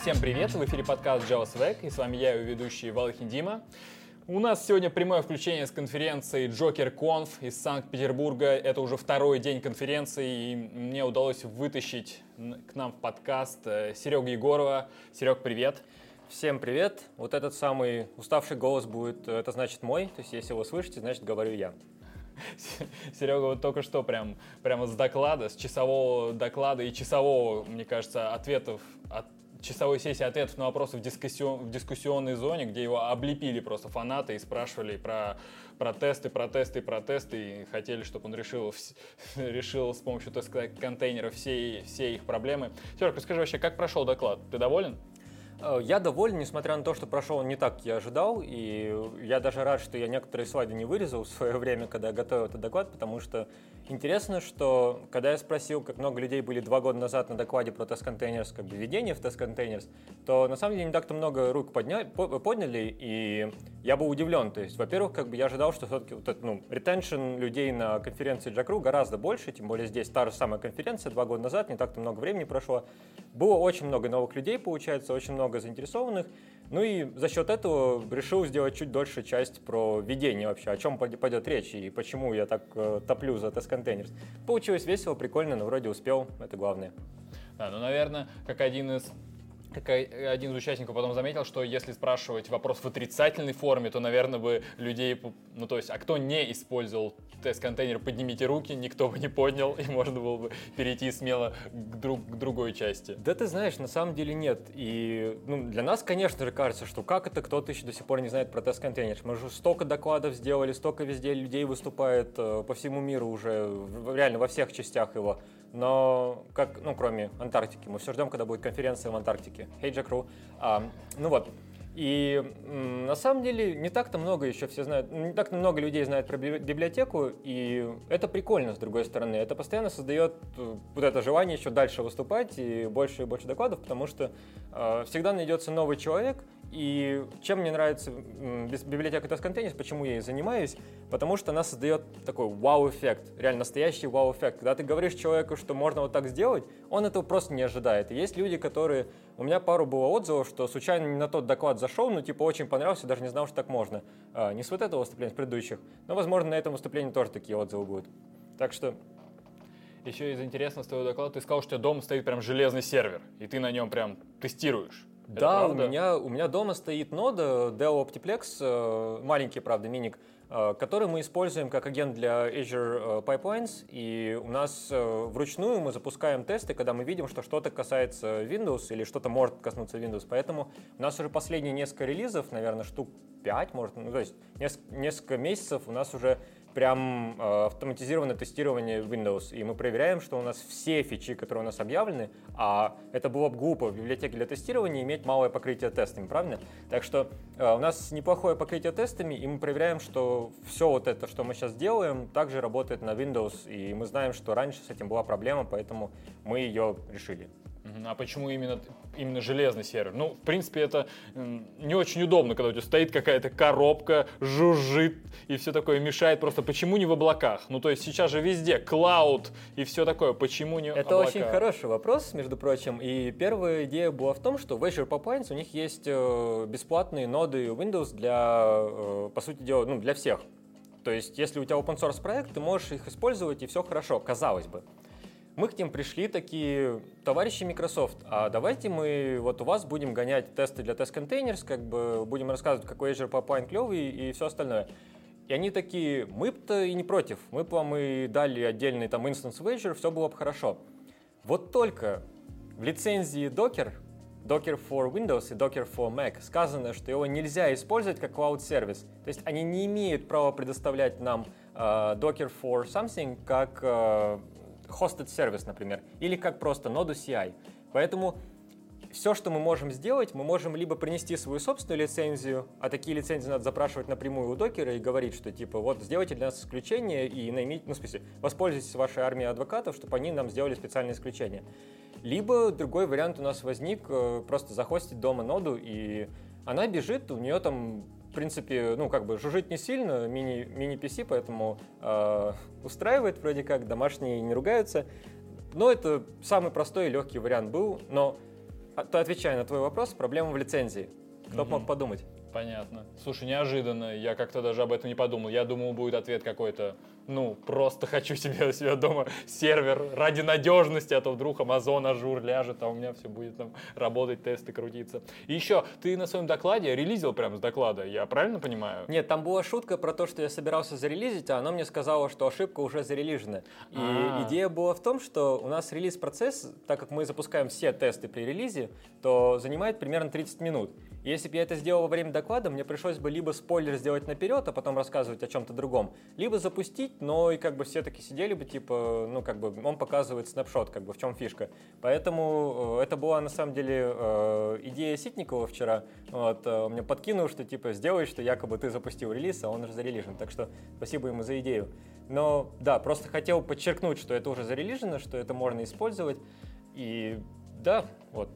Всем привет, в эфире подкаст JavaSwag, и с вами я, его ведущий Валахин Дима. У нас сегодня прямое включение с конференции Joker Conf из Санкт-Петербурга. Это уже второй день конференции, и мне удалось вытащить к нам в подкаст э, Серегу Егорова. Серег, привет. Всем привет. Вот этот самый уставший голос будет, э, это значит мой. То есть если вы слышите, значит говорю я. Серега вот только что прям, прямо с доклада, с часового доклада и часового, мне кажется, ответов от часовой сессии ответов на вопросы в, дискуссион, в дискуссионной зоне, где его облепили просто фанаты и спрашивали про, про тесты, про тесты, про тесты, и хотели, чтобы он решил, решил с помощью тест-контейнера все, все их проблемы. Серега, скажи вообще, как прошел доклад? Ты доволен? Э, я доволен, несмотря на то, что прошел не так, как я ожидал, и я даже рад, что я некоторые слайды не вырезал в свое время, когда я готовил этот доклад, потому что интересно, что когда я спросил, как много людей были два года назад на докладе про Test Containers, как бы введение в Test Containers, то на самом деле не так-то много рук подня... подняли, и я был удивлен. То есть, во-первых, как бы я ожидал, что все-таки вот этот, ну, ретеншн людей на конференции Джакру гораздо больше, тем более здесь та же самая конференция два года назад, не так-то много времени прошло. Было очень много новых людей, получается, очень много заинтересованных. Ну и за счет этого решил сделать чуть дольше часть про ведение вообще, о чем пойдет речь и почему я так э, топлю за Test Containers. Получилось весело, прикольно, но вроде успел, это главное. Да, ну, наверное, как один из как один из участников потом заметил, что если спрашивать вопрос в отрицательной форме, то, наверное, бы людей, ну то есть, а кто не использовал тест-контейнер, поднимите руки, никто бы не поднял, и можно было бы перейти смело к, друг, к другой части. Да ты знаешь, на самом деле нет. И ну, для нас, конечно же, кажется, что как это кто-то еще до сих пор не знает про тест-контейнер. Мы же столько докладов сделали, столько везде людей выступает э, по всему миру уже, реально во всех частях его но как, ну, кроме Антарктики, мы все ждем, когда будет конференция в Антарктике. Hey, Jack Ru. А, ну вот, и на самом деле не так-то много еще все знают, не так-то много людей знают про библиотеку, и это прикольно, с другой стороны. Это постоянно создает э, вот это желание еще дальше выступать и больше и больше докладов, потому что э, всегда найдется новый человек, и чем мне нравится библиотека Test Containers, почему я ей занимаюсь, потому что она создает такой вау-эффект, реально настоящий вау-эффект. Когда ты говоришь человеку, что можно вот так сделать, он этого просто не ожидает. И есть люди, которые... У меня пару было отзывов, что случайно не на тот доклад зашел, но типа очень понравился, даже не знал, что так можно. А, не с вот этого выступления, с предыдущих. Но, возможно, на этом выступлении тоже такие отзывы будут. Так что еще из интересного с твоего доклада, ты сказал, что у тебя дома стоит прям железный сервер, и ты на нем прям тестируешь. Да, у меня, у меня дома стоит нода Dell Optiplex, э, маленький, правда, миник, который мы используем как агент для Azure э, Pipelines, и у нас вручную мы запускаем тесты, когда мы видим, что что-то касается Windows или что-то может коснуться Windows. Поэтому у нас уже последние несколько релизов, наверное, штук 5, может, ну, то есть несколько месяцев у нас уже прям э, автоматизированное тестирование Windows, и мы проверяем, что у нас все фичи, которые у нас объявлены, а это было бы глупо в библиотеке для тестирования иметь малое покрытие тестами, правильно? Так что э, у нас неплохое покрытие тестами, и мы проверяем, что все вот это, что мы сейчас делаем, также работает на Windows, и мы знаем, что раньше с этим была проблема, поэтому мы ее решили. А почему именно, именно железный сервер? Ну, в принципе, это не очень удобно, когда у тебя стоит какая-то коробка, жужжит и все такое мешает. Просто почему не в облаках? Ну, то есть сейчас же везде клауд и все такое. Почему не Это облака? очень хороший вопрос, между прочим. И первая идея была в том, что в Azure Pipelines у них есть э, бесплатные ноды Windows для, э, по сути дела, ну, для всех. То есть, если у тебя open source проект, ты можешь их использовать, и все хорошо, казалось бы мы к ним пришли такие, товарищи Microsoft, а давайте мы вот у вас будем гонять тесты для Test Containers, как бы будем рассказывать, какой Azure Pipeline клевый и все остальное. И они такие, мы-то и не против, мы бы вам и дали отдельный там инстанс в Azure, все было бы хорошо. Вот только в лицензии Docker, Docker for Windows и Docker for Mac сказано, что его нельзя использовать как cloud сервис. То есть они не имеют права предоставлять нам uh, Docker for something как uh, hosted сервис, например, или как просто ноду CI. Поэтому все, что мы можем сделать, мы можем либо принести свою собственную лицензию, а такие лицензии надо запрашивать напрямую у докера и говорить, что типа вот сделайте для нас исключение и наймите, ну в смысле, воспользуйтесь вашей армией адвокатов, чтобы они нам сделали специальное исключение. Либо другой вариант у нас возник, э, просто захостить дома ноду, и она бежит, у нее там в принципе, ну, как бы жужжит не сильно, мини, mini-PC, поэтому э, устраивает вроде как, домашние не ругаются. Но это самый простой и легкий вариант был, но а, то отвечая на твой вопрос, проблема в лицензии. Кто Мгм. мог подумать? Понятно. Слушай, неожиданно. Я как-то даже об этом не подумал. Я думал, будет ответ какой-то, ну, просто хочу себе у себя дома сервер ради надежности, а то вдруг Amazon Azure ляжет, а у меня все будет там работать, тесты крутиться. И еще, ты на своем докладе релизил прямо с доклада, я правильно понимаю? Нет, там была шутка про то, что я собирался зарелизить, а она мне сказала, что ошибка уже зарелижена. И А. идея была в том, что у нас релиз-процесс, так как мы запускаем все тесты при релизе, то занимает примерно 30 минут. Если бы я это сделал во время доклада, мне пришлось бы либо спойлер сделать наперед, а потом рассказывать о чем-то другом, либо запустить, но и как бы все таки сидели бы, типа, ну, как бы он показывает снапшот, как бы в чем фишка. Поэтому э, это была на самом деле э, идея Ситникова вчера. Вот, э, мне подкинул, что типа сделай, что якобы ты запустил релиз, а он уже зарелижен. Так что спасибо ему за идею. Но да, просто хотел подчеркнуть, что это уже зарелижено, что это можно использовать. И да, вот.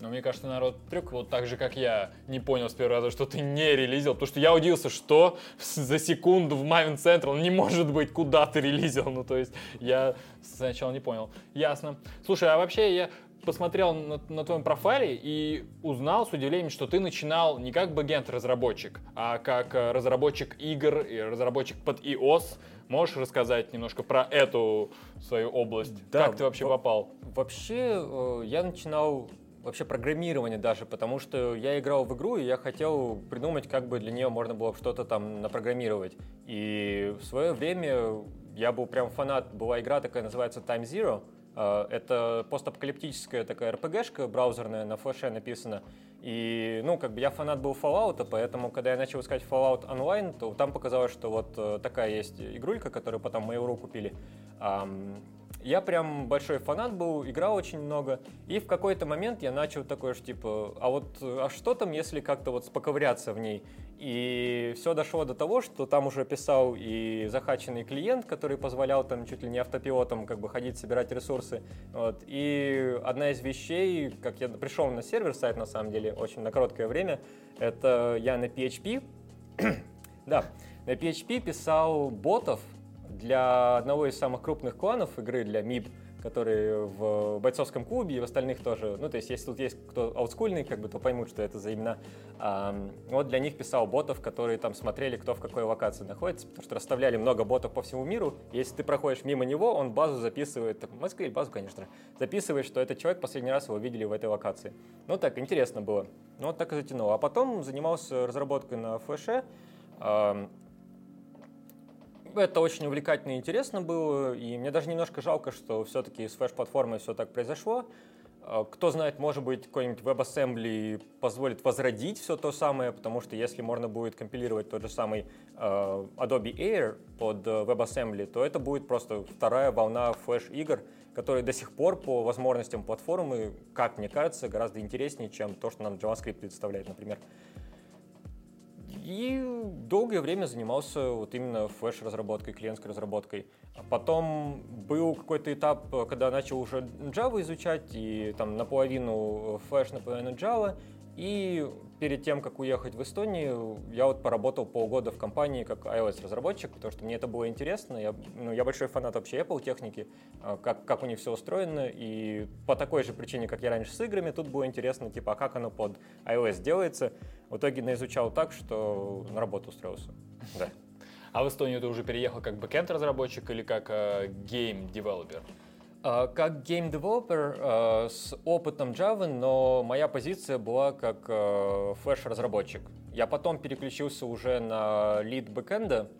Но мне кажется, народ трюк вот так же, как я, не понял с первого раза, что ты не релизил, потому что я удивился, что за секунду в Maven Central не может быть, куда ты релизил. Ну, то есть я сначала не понял. Ясно. Слушай, а вообще я посмотрел на, на твоем профайле и узнал с удивлением, что ты начинал не как бэкенд разработчик, а как э, разработчик игр и разработчик под iOS. Можешь рассказать немножко про эту свою область? Да, как ты вообще во- попал? Вообще, э, я начинал вообще программирование даже, потому что я играл в игру, и я хотел придумать, как бы для нее можно было что-то там напрограммировать. И в свое время я был прям фанат, была игра такая, называется Time Zero. Э, Это постапокалиптическая такая RPG-шка браузерная, на флеше написана. И, ну, как бы я фанат был Fallout, поэтому, когда я начал искать Fallout Online, то там показалось, что вот э, такая есть игрулька, которую потом Mail.ru купили. Я прям большой фанат был, играл очень много, и в какой-то момент я начал такой же, типа, а вот, а что там, если как-то вот споковыряться в ней? И все дошло до того, что там уже писал и захаченный клиент, который позволял там чуть ли не автопилотом как бы ходить, собирать ресурсы. Вот. И одна из вещей, как я пришел на сервер сайт на самом деле, очень на короткое время, это я на PHP, да, на PHP писал ботов для одного из самых крупных кланов игры, для MIB, которые в бойцовском клубе и в остальных тоже. Ну, то есть, если тут есть кто аутскульный, как бы, то поймут, что это за имена. Ам, вот для них писал ботов, которые там смотрели, кто в какой локации находится, потому что расставляли много ботов по всему миру. Если ты проходишь мимо него, он базу записывает, так, MySQL базу, конечно, записывает, что этот человек последний раз его видели в этой локации. Ну, так, интересно было. Ну, вот так и затянуло. А потом занимался разработкой на флеше. Ам, это очень увлекательно и интересно было, и мне даже немножко жалко, что все-таки с флеш-платформой все так произошло. А, Кто знает, может быть, какой-нибудь WebAssembly позволит возродить все то самое, потому что если можно будет компилировать тот же самый э, Adobe Air под э, WebAssembly, то это будет просто вторая волна флеш-игр, которые до сих пор по возможностям платформы, как мне кажется, гораздо интереснее, чем то, что нам JavaScript представляет, например. И долгое время занимался вот именно флеш-разработкой, клиентской разработкой. А потом был какой-то этап, когда начал уже Java изучать, и там наполовину флеш, наполовину Java. И перед тем, как уехать в Эстонию, я вот поработал полгода в компании как iOS-разработчик, потому что мне это было интересно. Я, ну, я большой фанат вообще Apple техники, а, как, как у них все устроено. И по такой же причине, как я раньше с играми, тут было интересно, типа, а как оно под iOS делается. В итоге наизучал так, что на работу устроился. Да. А в Эстонию ты уже переехал как backend разработчик или как э, game developer? А, Как game developer э, с опытом Java, но моя позиция была как э, Flash-разработчик. Я потом переключился уже на лид бэкэнда,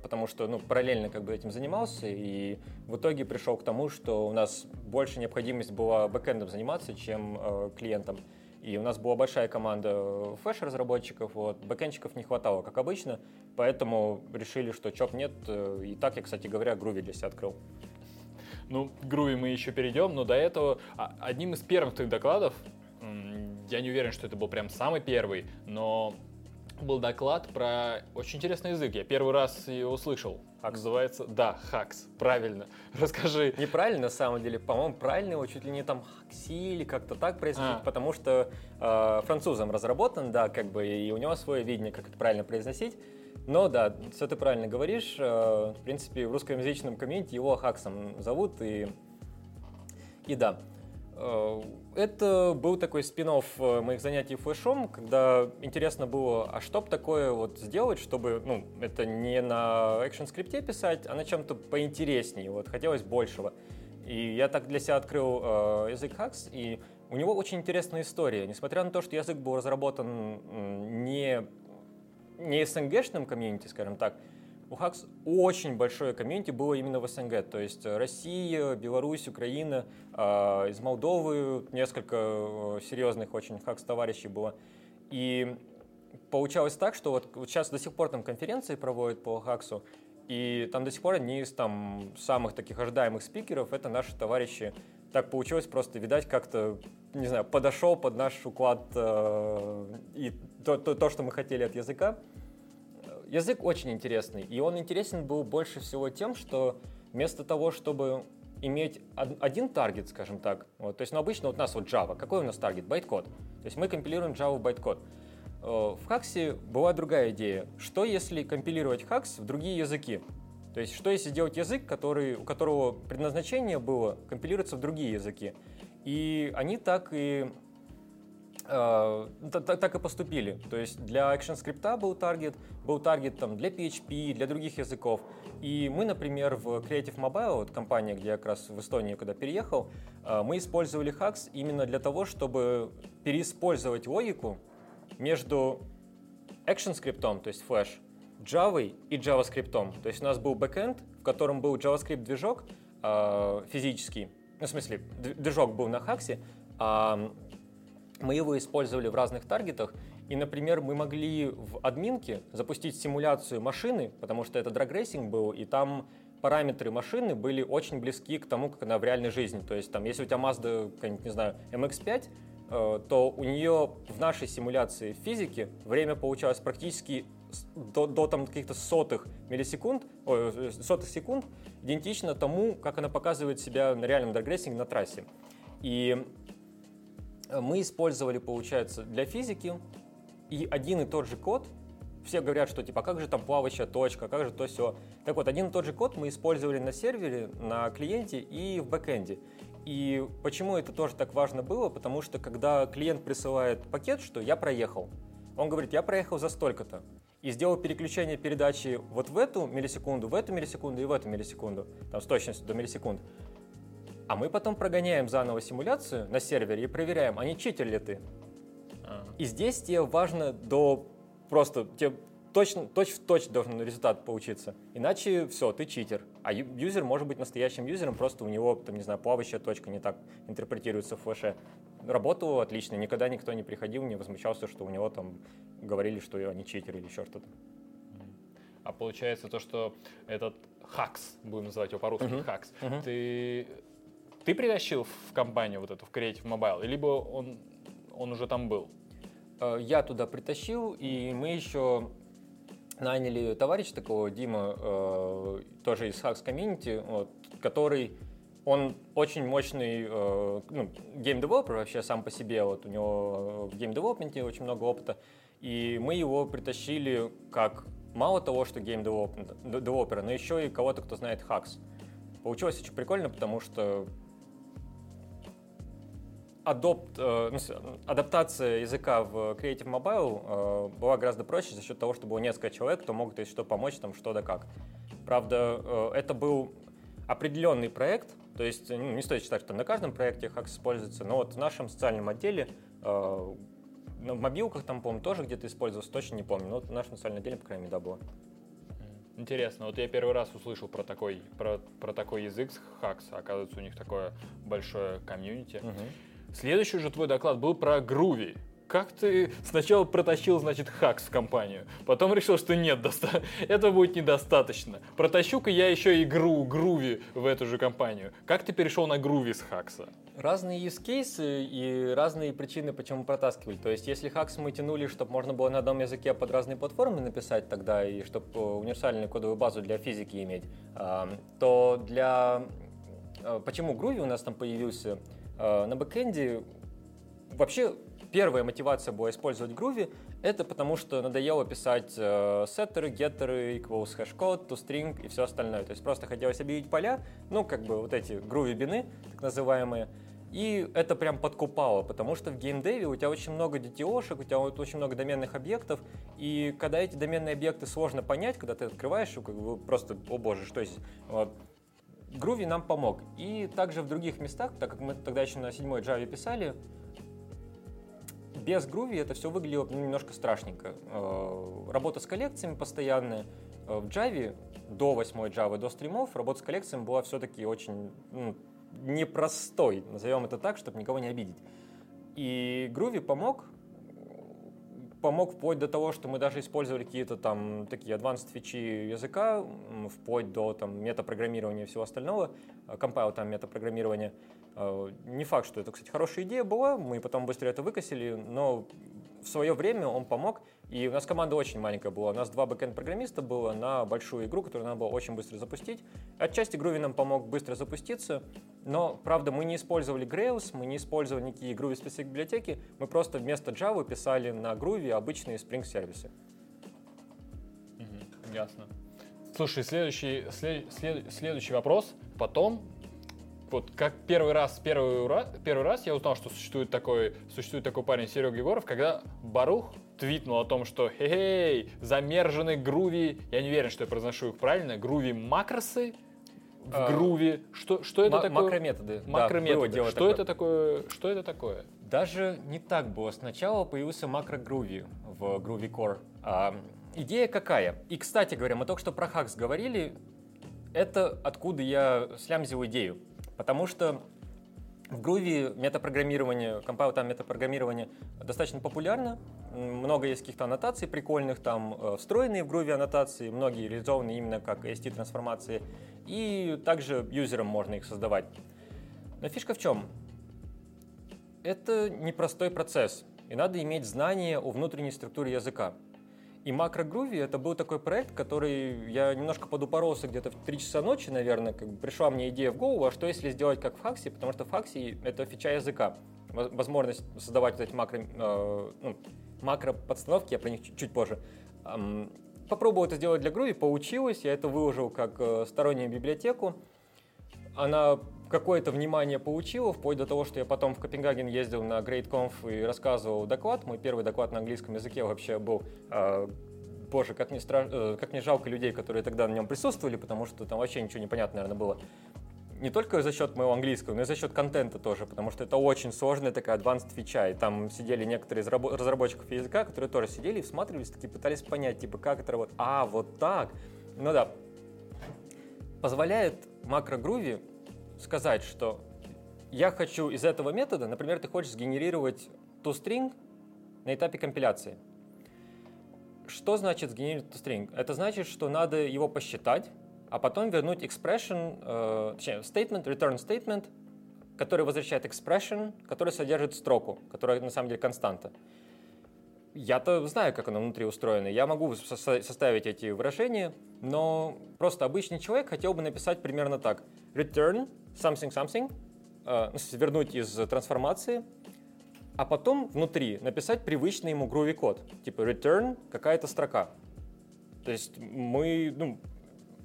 потому что ну, параллельно как бы этим занимался, и в итоге пришел к тому, что у нас больше необходимость была бэкэндом заниматься, чем клиентом. И у нас была большая команда флеш-разработчиков, вот, бэкэндчиков не хватало, как обычно, поэтому решили, что чоп нет, э, и так я, кстати говоря, Groovy для себя открыл. Ну, к Груви мы еще перейдем, но до этого одним из первых твоих докладов, я не уверен, что это был прям самый первый, но был доклад про очень интересный язык. Я первый раз его услышал. Хакс. Называется, да, Хакс, правильно. Расскажи. Неправильно, на самом деле. По-моему, правильно его чуть ли не там Хакси или как-то так произносить, А. потому что э, французом разработан, да, как бы, и у него свое видение, как это правильно произносить. Но да, все ты правильно говоришь. Э, в принципе, в русскоязычном комьюнити его Хаксом зовут, и, и да. Э, это был такой спин э, моих занятий флешом, когда интересно было, а что бы такое вот сделать, чтобы, ну, это не на экшен скрипте писать, а на чем-то поинтереснее, вот, хотелось большего. И я так для себя открыл э, язык Hacks, и у него очень интересная история. Несмотря на то, что язык был разработан не, не СНГшным комьюнити, скажем так, у Хакс очень большое комьюнити было именно в СНГ, то есть Россия, Беларусь, Украина, э, из Молдовы несколько э, серьезных очень Хакс товарищей было. И получалось так, что вот, вот сейчас до сих пор там конференции проводят по Хаксу, и там до сих пор одни из там самых таких ожидаемых спикеров это наши товарищи. Так получилось просто, видать, как-то, не знаю, подошел под наш уклад э, и то, то, то, что мы хотели от языка. Язык очень интересный, и он интересен был больше всего тем, что вместо того, чтобы иметь один target, скажем так, вот, то есть ну, обычно вот у нас вот Java, какой у нас target? Байткод. То есть мы компилируем Java в байткод. Э, в Хаксе была другая идея. Что если компилировать Хакс в другие языки? То есть что если сделать язык, который, у которого предназначение было компилироваться в другие языки? И они так и Э, так и поступили. То есть для ActionScript был таргет, был таргет там, для PHP, для других языков. И мы, например, в Creative Mobile, вот компания, где я как раз в Эстонию когда переехал, э, мы использовали Hacks именно для того, чтобы переиспользовать логику между ActionScript, то есть Flash, Java и JavaScript. То есть у нас был backend, в котором был JavaScript-движок э, физический, ну, в смысле, движок был на Хаксе, а мы его использовали в разных таргетах, и, например, мы могли в админке запустить симуляцию машины, потому что это драгрейсинг был, и там параметры машины были очень близки к тому, как она в реальной жизни. То есть, там, если у тебя Mazda, не знаю, MX-5, э, то у нее в нашей симуляции физики время получалось практически до, до там каких-то сотых миллисекунд, ой, э, сотых секунд, идентично тому, как она показывает себя на реальном драгрейсинге на трассе. И мы использовали, получается, для физики и один и тот же код. Все говорят, что типа, «А как же там плавающая точка, как же то все. Так вот, один и тот же код мы использовали на сервере, на клиенте и в бэкэнде. И почему это тоже так важно было? Потому что когда клиент присылает пакет, что я проехал, он говорит, я проехал за столько-то. И сделал переключение передачи вот в эту миллисекунду, в эту миллисекунду и в эту миллисекунду, там с точностью до миллисекунд. А мы потом прогоняем заново симуляцию на сервере и проверяем, а не читер ли ты. Ага. И здесь тебе важно до просто тебе точно, точь в точь должен результат получиться. Иначе все, ты читер. А юзер может быть настоящим юзером, просто у него, там, не знаю, плавающая точка не так интерпретируется в флеше. Работало отлично, никогда никто не приходил, не возмущался, что у него там говорили, что они читер или еще что-то. А получается то, что этот хакс, будем называть его по-русски, uh-huh. хакс, uh-huh. ты ты притащил в компанию вот эту, в Creative Mobile, либо он, он уже там был? Э, я туда притащил, и мы еще наняли товарища такого, Дима, э, тоже из Hacks Community, вот, который, он очень мощный э, ну, game developer вообще сам по себе, вот у него в гейм-девелопменте очень много опыта, и мы его притащили как мало того, что гейм-девелопера, но еще и кого-то, кто знает Haxe. Получилось очень прикольно, потому что adopt, э, ну, адаптация языка в Creative Mobile э, была гораздо проще за счет того, что было несколько человек, кто мог если что помочь, там что да как. Правда, э, это был определенный проект, то есть ну, не стоит считать, что на каждом проекте Hacks используется, но вот в нашем социальном отделе э, в мобилках там, по-моему, тоже где-то использовался, точно не помню, но вот в нашем социальном отделе, по крайней мере, да, было. Интересно, вот я первый раз услышал про такой, про, про такой язык с Hacks, оказывается, у них такое большое комьюнити. Угу. Следующий же твой доклад был про Groovy. Как ты сначала протащил, значит, хакс в компанию, потом решил, что нет, доста... это будет недостаточно. Протащу-ка я еще игру Groovy в эту же компанию. Как ты перешел на Groovy с хакса? Разные use кейсы и разные причины, почему протаскивали. То есть, если хакс мы тянули, чтобы можно было на одном языке под разные платформы написать тогда, и чтобы э, универсальную кодовую базу для физики иметь, то для... Э, почему Groovy у нас там появился? Э, на бэкэнде вообще первая мотивация была использовать Groovy, это потому что надоело писать э, сеттеры, геттеры, equals hashcode, toString и все остальное. То есть просто хотелось объявить поля, ну, как бы вот эти Groovy бины, так называемые, И это прям подкупало, потому что в геймдеве у тебя очень много DTO-шек, у тебя очень много доменных объектов, и когда эти доменные объекты сложно понять, когда ты открываешь, как бы просто, о боже, что здесь? Groovy нам помог. И также в других местах, так как мы тогда еще на седьмой Java писали, без Groovy это все выглядело немножко страшненько. Э, работа с коллекциями постоянная. Э, в Java до 8 Java, до стримов, работа с коллекциями была все-таки очень ну, непростой, назовем это так, чтобы никого не обидеть. И Groovy помог, помог вплоть до того, что мы даже использовали какие-то там такие advanced фичи языка, вплоть до там метапрограммирования и всего остального, компайл там метапрограммирования. Э, не факт, что это, кстати, хорошая идея была, мы потом быстро это выкосили, но в свое время он помог, и у нас команда очень маленькая была. У нас два бэкэнд-программиста было на большую игру, которую надо было очень быстро запустить. Отчасти Groovy нам помог быстро запуститься, но, правда, мы не использовали Grails, мы не использовали никакие Groovy специфик библиотеки, мы просто вместо Java писали на Groovy обычные Spring сервисы. Угу, ясно. Слушай, следующий, след, след, следующий вопрос. Потом вот как первый раз, первый, первый раз я узнал, что существует такой, существует такой парень Серега Егоров, когда Барух твитнул о том, что хей, замержены груви, я не уверен, что я произношу их правильно, груви макросы в а, груви. Что, что это такое? Макрометоды. Макрометоды. Да, что такое. это такое? Что это такое? Даже не так было. Сначала появился макрогруви в Groovy Core. А, идея какая? И, кстати говоря, мы только что про Хакс говорили. Это откуда я слямзил идею. Потому что в Groovy метапрограммирование, компайл там метапрограммирование достаточно популярно. Много есть каких-то аннотаций прикольных, там э, встроенные в Groovy аннотации, многие реализованы именно как AST-трансформации. И также юзерам можно их создавать. Но фишка в чем? Это непростой процесс, и надо иметь знания о внутренней структуре языка. И MacroGroovy это был такой проект, который я немножко подупоролся где-то в 3 часа ночи, наверное, как бы пришла мне идея в голову, а что если сделать как в Хаксе, потому что в Хаксе это фича языка, возможность создавать вот эти макро, э, ну, макро-подстановки, я про них чуть, чуть позже. Попробовал это сделать для Groovy, получилось, я это выложил как э, стороннюю библиотеку. Она какое-то внимание получила, вплоть до того, что я потом в Копенгаген ездил на GreatConf и рассказывал доклад. Мой первый доклад на английском языке вообще был э, боже, как мне, страш... Э, как мне жалко людей, которые тогда на нем присутствовали, потому что там вообще ничего не понятно, наверное, было. Не только за счет моего английского, но и за счет контента тоже, потому что это очень сложная такая advanced фича, и там сидели некоторые из разработчиков языка, которые тоже сидели и всматривались, такие пытались понять, типа, как это работает. А, вот так. Ну да. Позволяет макрогруви сказать, что я хочу из этого метода, например, ты хочешь сгенерировать toString на этапе компиляции. Что значит сгенерировать toString? Это значит, что надо его посчитать, а потом вернуть expression, э, точнее, statement, return statement, который возвращает expression, который содержит строку, которая на самом деле константа. Я-то знаю, как оно внутри устроено. Я могу составить эти выражения, но просто обычный человек хотел бы написать примерно так. Return something-something, э, вернуть из трансформации, а потом внутри написать привычный ему groovy код, типа return какая-то строка. То есть мы ну,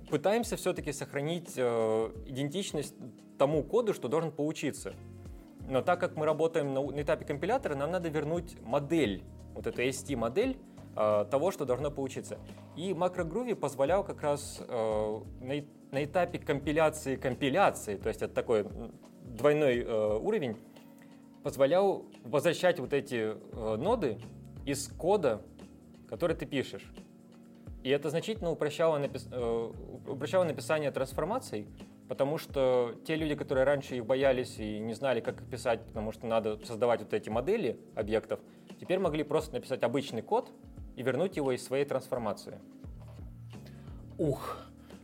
пытаемся все-таки сохранить э, идентичность тому коду, что должен получиться. Но так как мы работаем на, на этапе компилятора, нам надо вернуть модель, вот эту ST-модель э, того, что должно получиться. И MacroGroovy позволял как раз э, на на этапе компиляции компиляции, то есть это такой двойной э, уровень, позволял возвращать вот эти ноды из кода, который ты пишешь. И это значительно упрощало, напис... упрощало написание трансформаций, потому что те люди, которые раньше их боялись и не знали, как их писать, потому что надо создавать вот эти модели объектов, теперь могли просто написать обычный код и вернуть его из своей трансформации. Ух,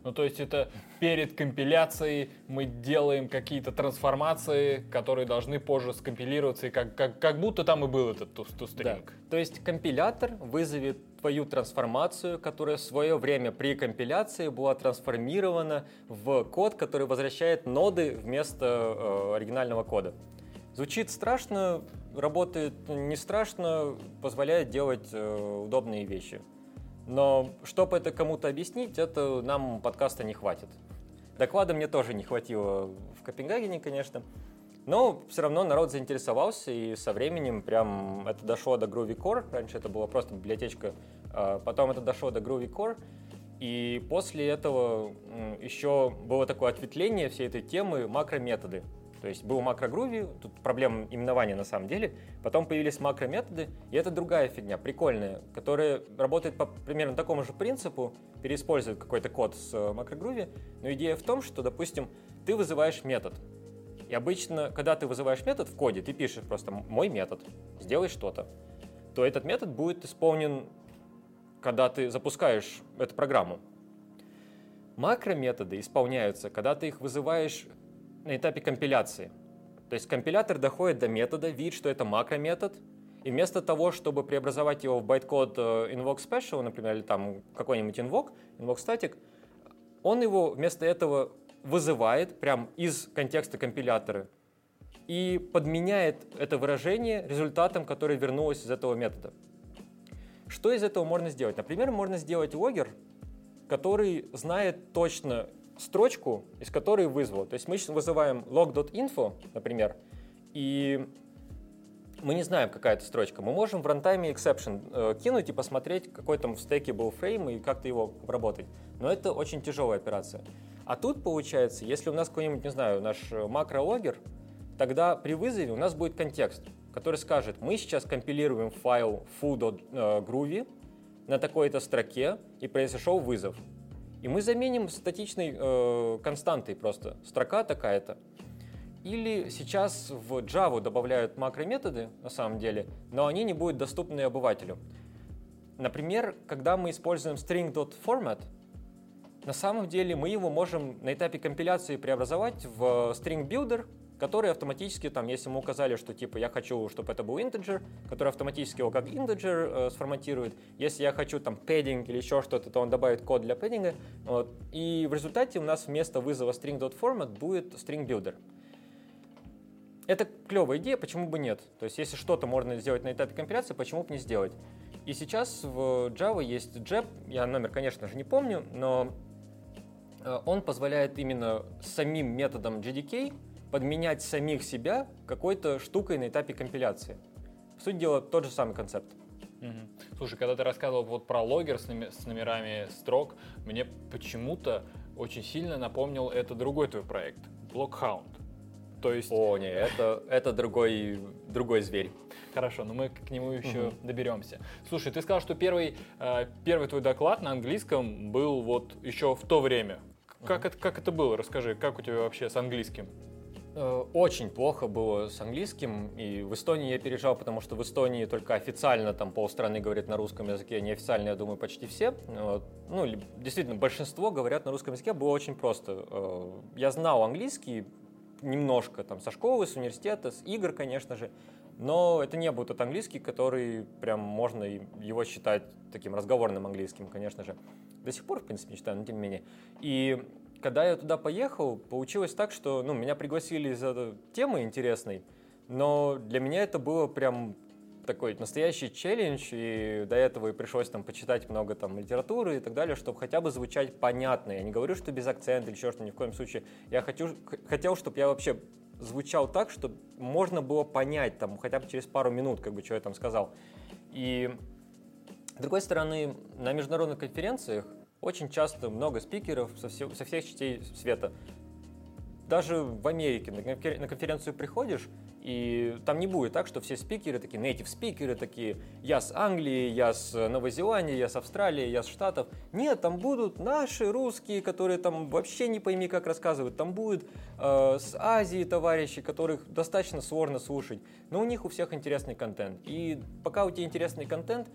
ну, то есть это перед компиляцией мы делаем какие-то трансформации, которые должны позже скомпилироваться, и как, как, как будто там и был этот тустринг. Да. То есть компилятор вызовет твою трансформацию, которая в свое время при компиляции была трансформирована в код, который возвращает ноды вместо э, оригинального кода. Звучит страшно, работает не страшно, позволяет делать э, удобные вещи. Но чтобы это кому-то объяснить, это нам подкаста не хватит. Доклада мне тоже не хватило в Копенгагене, конечно. Но все равно народ заинтересовался, и со временем прям это дошло до Groovy Core. Раньше это была просто библиотечка, а потом это дошло до Groovy Core. И после этого еще было такое ответвление всей этой темы макрометоды. То есть был макрогруви, тут проблема именования на самом деле. Потом появились макрометоды, и это другая фигня, прикольная, которая работает по примерно такому же принципу, переиспользует какой-то код с э, макрогруви. Но идея в том, что, допустим, ты вызываешь метод. И обычно, когда ты вызываешь метод в коде, ты пишешь просто «мой метод», «сделай что-то», то этот метод будет исполнен, когда ты запускаешь эту программу. Макрометоды исполняются, когда ты их вызываешь на этапе компиляции. То есть компилятор доходит до метода, видит, что это макрометод, и вместо того, чтобы преобразовать его в байткод э, invoke special, например, или там какой-нибудь invoke, invoke static, он его вместо этого вызывает прям из контекста компилятора и подменяет это выражение результатом, который вернулось из этого метода. Что из этого можно сделать? Например, можно сделать логер, который знает точно строчку, из которой вызвал. То есть мы вызываем log.info, например, и мы не знаем, какая это строчка. Мы можем в рантайме exception э, кинуть и посмотреть, какой там в стеке был фрейм и как-то его обработать. Но это очень тяжелая операция. А тут получается, если у нас какой-нибудь, не знаю, наш макрологер, тогда при вызове у нас будет контекст, который скажет, мы сейчас компилируем файл foo.groovy на такой-то строке и произошел вызов. И мы заменим статичной э, константой просто. Строка такая-то. Или сейчас в Java добавляют макрометоды, на самом деле, но они не будут доступны обывателю. Например, когда мы используем string.format, на самом деле мы его можем на этапе компиляции преобразовать в string builder, который автоматически, там, если мы указали, что типа я хочу, чтобы это был integer, который автоматически его как integer э, сформатирует. Если я хочу там padding или еще что-то, то он добавит код для пэддинга. Вот. И в результате у нас вместо вызова string.format будет string builder. Это клевая идея, почему бы нет? То есть если что-то можно сделать на этапе компиляции, почему бы не сделать? И сейчас в Java есть JEP, я номер, конечно же, не помню, но э, он позволяет именно самим методом JDK подменять самих себя какой-то штукой на этапе компиляции. В сути дела, тот же самый концепт. Угу. Слушай, когда ты рассказывал вот про логер с, номер, с номерами строк, мне почему-то очень сильно напомнил это другой твой проект, Blockhound. То есть... О, не, это, это другой, другой зверь. Хорошо, но мы к нему еще угу. доберемся. Слушай, ты сказал, что первый, э, первый твой доклад на английском был вот еще в то время. Как, угу. это, как это было? Расскажи, как у тебя вообще с английским? Э, очень плохо было с английским, и в Эстонии я переезжал, потому что в Эстонии только официально там полстраны говорит на русском языке, неофициально, я думаю, почти все. Ну, действительно, большинство говорят на русском языке, было очень просто. Э, я знал английский немножко, там, со школы, с университета, с игр, конечно же, но это не был тот английский, который прям можно его считать таким разговорным английским, конечно же. До сих пор, в принципе, не считаю, но тем не менее. И когда я туда поехал, получилось так, что ну, меня пригласили за темы интересной, но для меня это было прям такой настоящий челлендж, и до этого и пришлось там почитать много там литературы и так далее, чтобы хотя бы звучать понятно. Я не говорю, что без акцента или еще что, ни в коем случае. Я хочу, хотел, чтобы я вообще звучал так, чтобы можно было понять там хотя бы через пару минут, как бы, что я там сказал. И с другой стороны, на международных конференциях очень часто много спикеров со, все, со всех частей света. Даже в Америке на конференцию приходишь, и там не будет так, что все спикеры такие, native спикеры такие, я с Англии, я с Новой Зеландии, я с Австралии, я с Штатов. Нет, там будут наши русские, которые там вообще не пойми как рассказывают. Там будут э, с Азии товарищи, которых достаточно сложно слушать. Но у них у всех интересный контент. И пока у тебя интересный контент,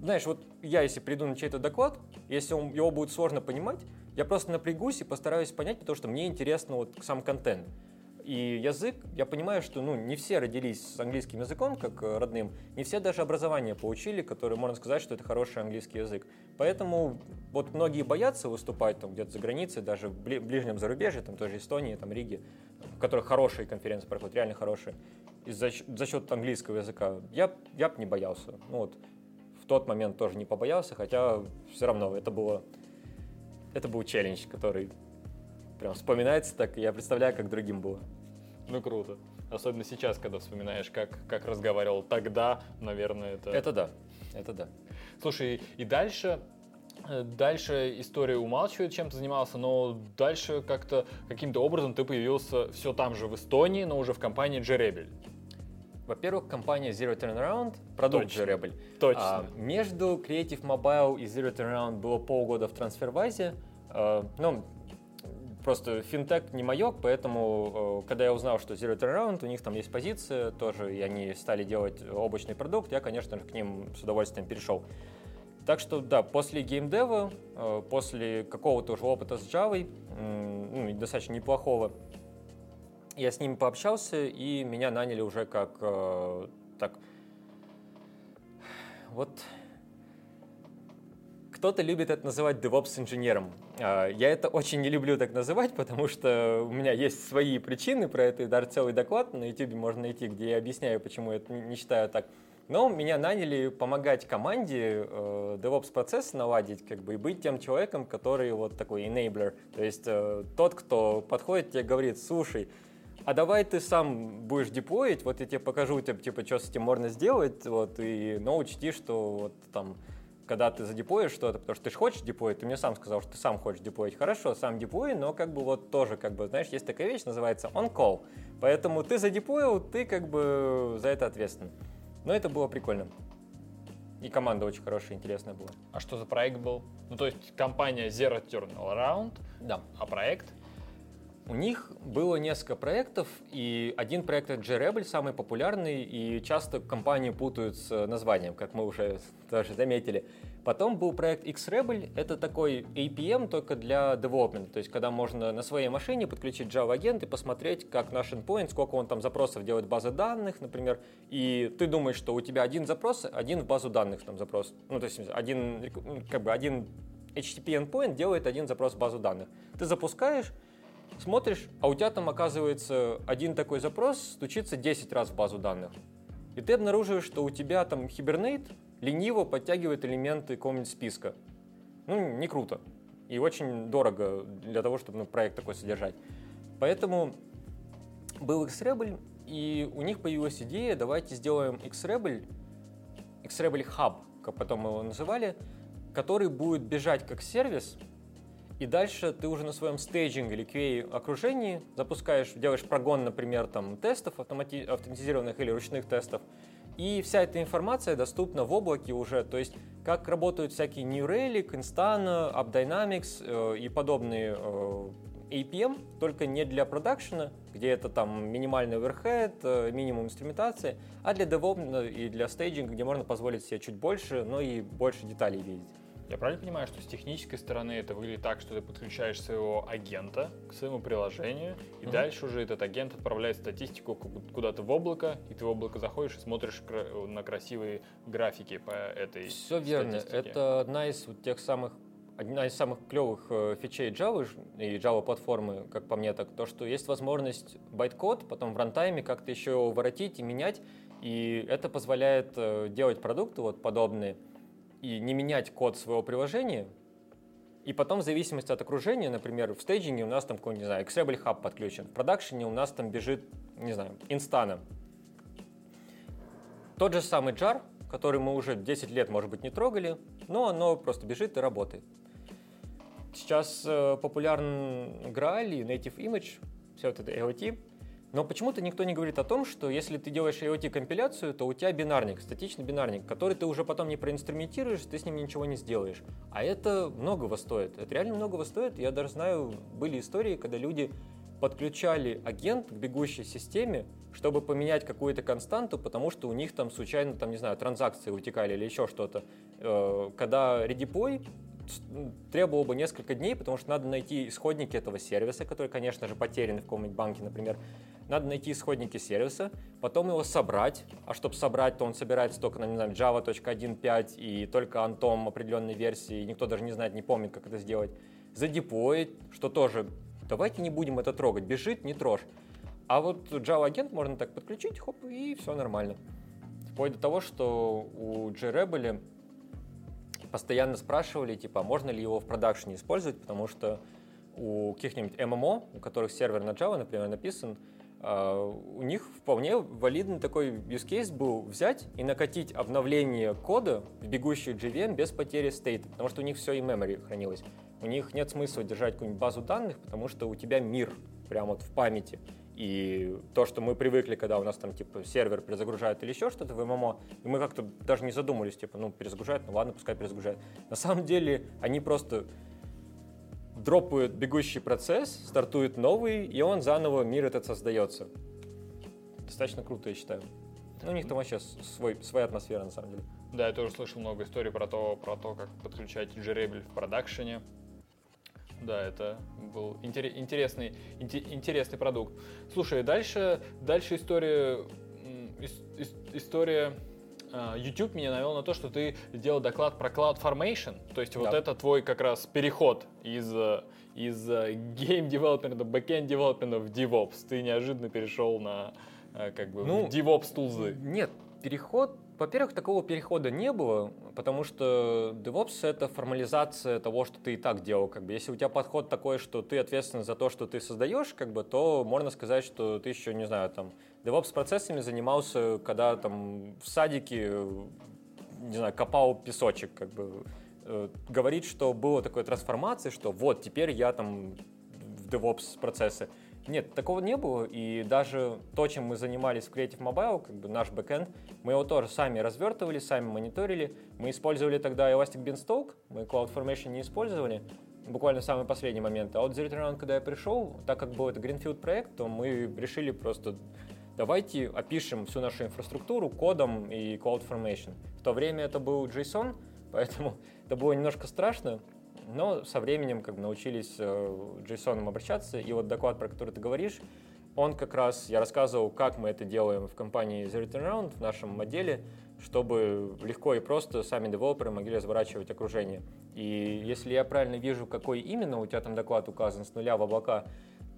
знаешь, вот я, если приду на чей-то доклад, если он, его будет сложно понимать, я просто напрягусь и постараюсь понять, потому что мне интересно вот сам контент. И язык, я понимаю, что ну, не все родились с английским языком, как э, родным, не все даже образование получили, которое можно сказать, что это хороший английский язык. Поэтому вот многие боятся выступать там где-то за границей, даже в ближнем зарубежье, там тоже Эстонии, там Риге, в которых хорошие конференции проходят, реально хорошие, из-за за счет английского языка. Я, я бы не боялся. Ну, вот, тот момент тоже не побоялся, хотя все равно это было, это был челлендж, который прям вспоминается так, я представляю, как другим было. Ну круто. Особенно сейчас, когда вспоминаешь, как, как разговаривал тогда, наверное, это... Это да, это да. Слушай, и дальше э, Дальше история умалчивает, чем ты занимался, но дальше как-то каким-то образом ты появился все там же в Эстонии, но уже в компании G-Rebel. Во-первых, компания Zero Turnaround, продукт Точно. G-Rebel. Точно. А, между Creative Mobile и Zero Turnaround было полгода в трансфервазе. А, ну, просто финтех не маек, поэтому, э, когда я узнал, что Zero Turnaround, у них там есть позиция тоже, и они стали делать облачный продукт, я, конечно же, к ним с удовольствием перешел. Так что, да, после геймдева, э, после какого-то уже опыта с Java, ну, достаточно неплохого, я с ними пообщался, и меня наняли уже как э, так. Вот кто-то любит это называть DevOps инженером. А, Я это очень не люблю так называть, потому что у меня есть свои причины про это, и даже целый доклад на YouTube можно найти, где я объясняю, почему я это не считаю так. Но меня наняли помогать команде э, DevOps процесс наладить, как бы, и быть тем человеком, который вот такой enabler. То есть э, тот, кто подходит тебе говорит, слушай, а давай ты сам будешь деплоить, вот я тебе покажу, тебе, типа, что с этим можно сделать, вот, и, но учти, что вот там, когда ты задеплоишь что-то, потому что ты же хочешь деплоить, ты мне сам сказал, что ты сам хочешь деплоить. Хорошо, сам деплой, но как бы вот тоже, как бы, знаешь, есть такая вещь, называется on-call. Поэтому ты задеплоил, ты как бы за это ответственен. Но это было прикольно. И команда очень хорошая, интересная была. А что за проект был? Ну, то есть компания Zero Turnaround, Да. а проект? У них было несколько проектов, и один проект это G-Rebel, самый популярный, и часто компании путают с названием, как мы уже тоже заметили. Потом был проект X-Rebel, это такой APM только для development, то есть когда можно на своей машине подключить Java-агент и посмотреть, как наш endpoint, сколько он там запросов делает в базы данных, например, и ты думаешь, что у тебя один запрос, один в базу данных там запрос, ну то есть один, как бы один HTTP endpoint делает один запрос в базу данных. Ты запускаешь, смотришь, а у тебя там, оказывается, один такой запрос стучится 10 раз в базу данных. И ты обнаруживаешь, что у тебя там Hibernate лениво подтягивает элементы какого-нибудь списка. Ну, не круто. И очень дорого для того, чтобы ну, проект такой содержать. Поэтому был Xrebel, и у них появилась идея, давайте сделаем Xrebel, Xrebel Hub, как потом его называли, который будет бежать как сервис, и дальше ты уже на своем стейджинг или QA окружении запускаешь, делаешь прогон, например, там, тестов автомати- автоматизированных или ручных тестов, и вся эта информация доступна в облаке уже, то есть как работают всякие New Relic, Instana, AppDynamics э, и подобные э, APM, только не для продакшена, где это там минимальный overhead, э, минимум инструментации, а для DevOps и для стейджинга, где можно позволить себе чуть больше, но и больше деталей видеть. Я правильно понимаю, что с технической стороны это выглядит так, что ты подключаешь своего агента к своему приложению, и Мгм. дальше уже этот агент отправляет статистику ку- куда-то в облако, и ты в облако заходишь и смотришь на красивые графики по этой Все верно. статистике. Это одна из вот тех самых одна из самых клевых э, фичей Java и Java платформы, как по мне, так то, что есть возможность байткод потом в рантайме как-то еще его воротить и менять, и это позволяет э, делать продукты вот подобные и не менять код своего приложения, и потом в зависимости от окружения, например, в стейджинге у нас там какой-нибудь, не знаю, Xable Hub подключен, в продакшене у нас там бежит, не знаю, Instana. Тот же самый jar, который мы уже 10 лет, может быть, не трогали, но оно просто бежит и работает. Сейчас э, популярен Graal и Native Image, все вот это IoT, но почему-то никто не говорит о том, что если ты делаешь IoT-компиляцию, то у тебя бинарник, статичный бинарник, который ты уже потом не проинструментируешь, ты с ним ничего не сделаешь. А это многого стоит. Это реально многого стоит. Я даже знаю, были истории, когда люди подключали агент к бегущей системе, чтобы поменять какую-то константу, потому что у них там случайно, там, не знаю, транзакции утекали или еще что-то. Э, Когда редеплой требовало бы несколько дней, потому что надо найти исходники этого сервиса, который, конечно же, потерян в каком-нибудь банке, например. Надо найти исходники сервиса, потом его собрать, а чтобы собрать, то он собирается только на, не знаю, java.1.5 и только антом определенной версии, никто даже не знает, не помнит, как это сделать. Задеплоить, что тоже, давайте не будем это трогать, бежит, не трожь. А вот Java-агент можно так подключить, хоп, и все нормально. Вплоть до того, что у JRebel постоянно спрашивали, типа, можно ли его в продакшене использовать, потому что у каких-нибудь ММО, у которых сервер на Java, например, написан, а, у них вполне валидный такой use case был взять и накатить обновление кода в бегущий JVM без потери стейта, потому что у них все и memory хранилось. У них нет смысла держать какую-нибудь базу данных, потому что у тебя мир прямо вот в памяти. И то, что мы привыкли, когда у нас там типа сервер перезагружает или еще что-то в ММО, и мы как-то даже не задумались, типа, ну, перезагружает, ну ладно, пускай перезагружает. На самом деле они просто дропают бегущий процесс, стартует новый, и он заново, мир этот создается. Достаточно круто, я считаю. Ну, у них там вообще свой, своя атмосфера, на самом деле. Да, я тоже слышал много историй про то, про то, как подключать Grebel в продакшене. Да, это был интересный, интересный продукт. Слушай, дальше, дальше история, история YouTube меня навел на то, что ты делал доклад про CloudFormation, то есть да. вот это твой как раз переход из, из game development, backend development в DevOps. Ты неожиданно перешел на э, как бы ну, DevOps тулзы. Нет, переход во-первых, такого перехода не было, потому что DevOps — это формализация того, что ты и так делал. Как бы, если у тебя подход такой, что ты ответственен за то, что ты создаешь, как бы, то можно сказать, что ты еще, не знаю, там, DevOps процессами занимался, когда там в садике, не знаю, копал песочек, как бы, э, говорит, что было такой трансформация, что вот, теперь я там в DevOps процессы. Нет, такого не было, и даже то, чем мы занимались в Creative Mobile, как бы наш бэкэнд, мы его тоже сами развертывали, сами мониторили. Мы использовали тогда Elastic Beanstalk, мы CloudFormation не использовали, буквально самый последний момент. А вот Zero Turnaround, когда я пришел, так как был это Greenfield проект, то мы решили просто давайте опишем всю нашу инфраструктуру кодом и CloudFormation. В то время это был JSON, поэтому это было немножко страшно, но со временем как бы научились э, JSON обращаться. И вот доклад, про который ты говоришь, он как раз, я рассказывал, как мы это делаем в компании Zero Turnaround, в нашем отделе, чтобы легко и просто сами девелоперы могли разворачивать окружение. И если я правильно вижу, какой именно у тебя там доклад указан с нуля в облака,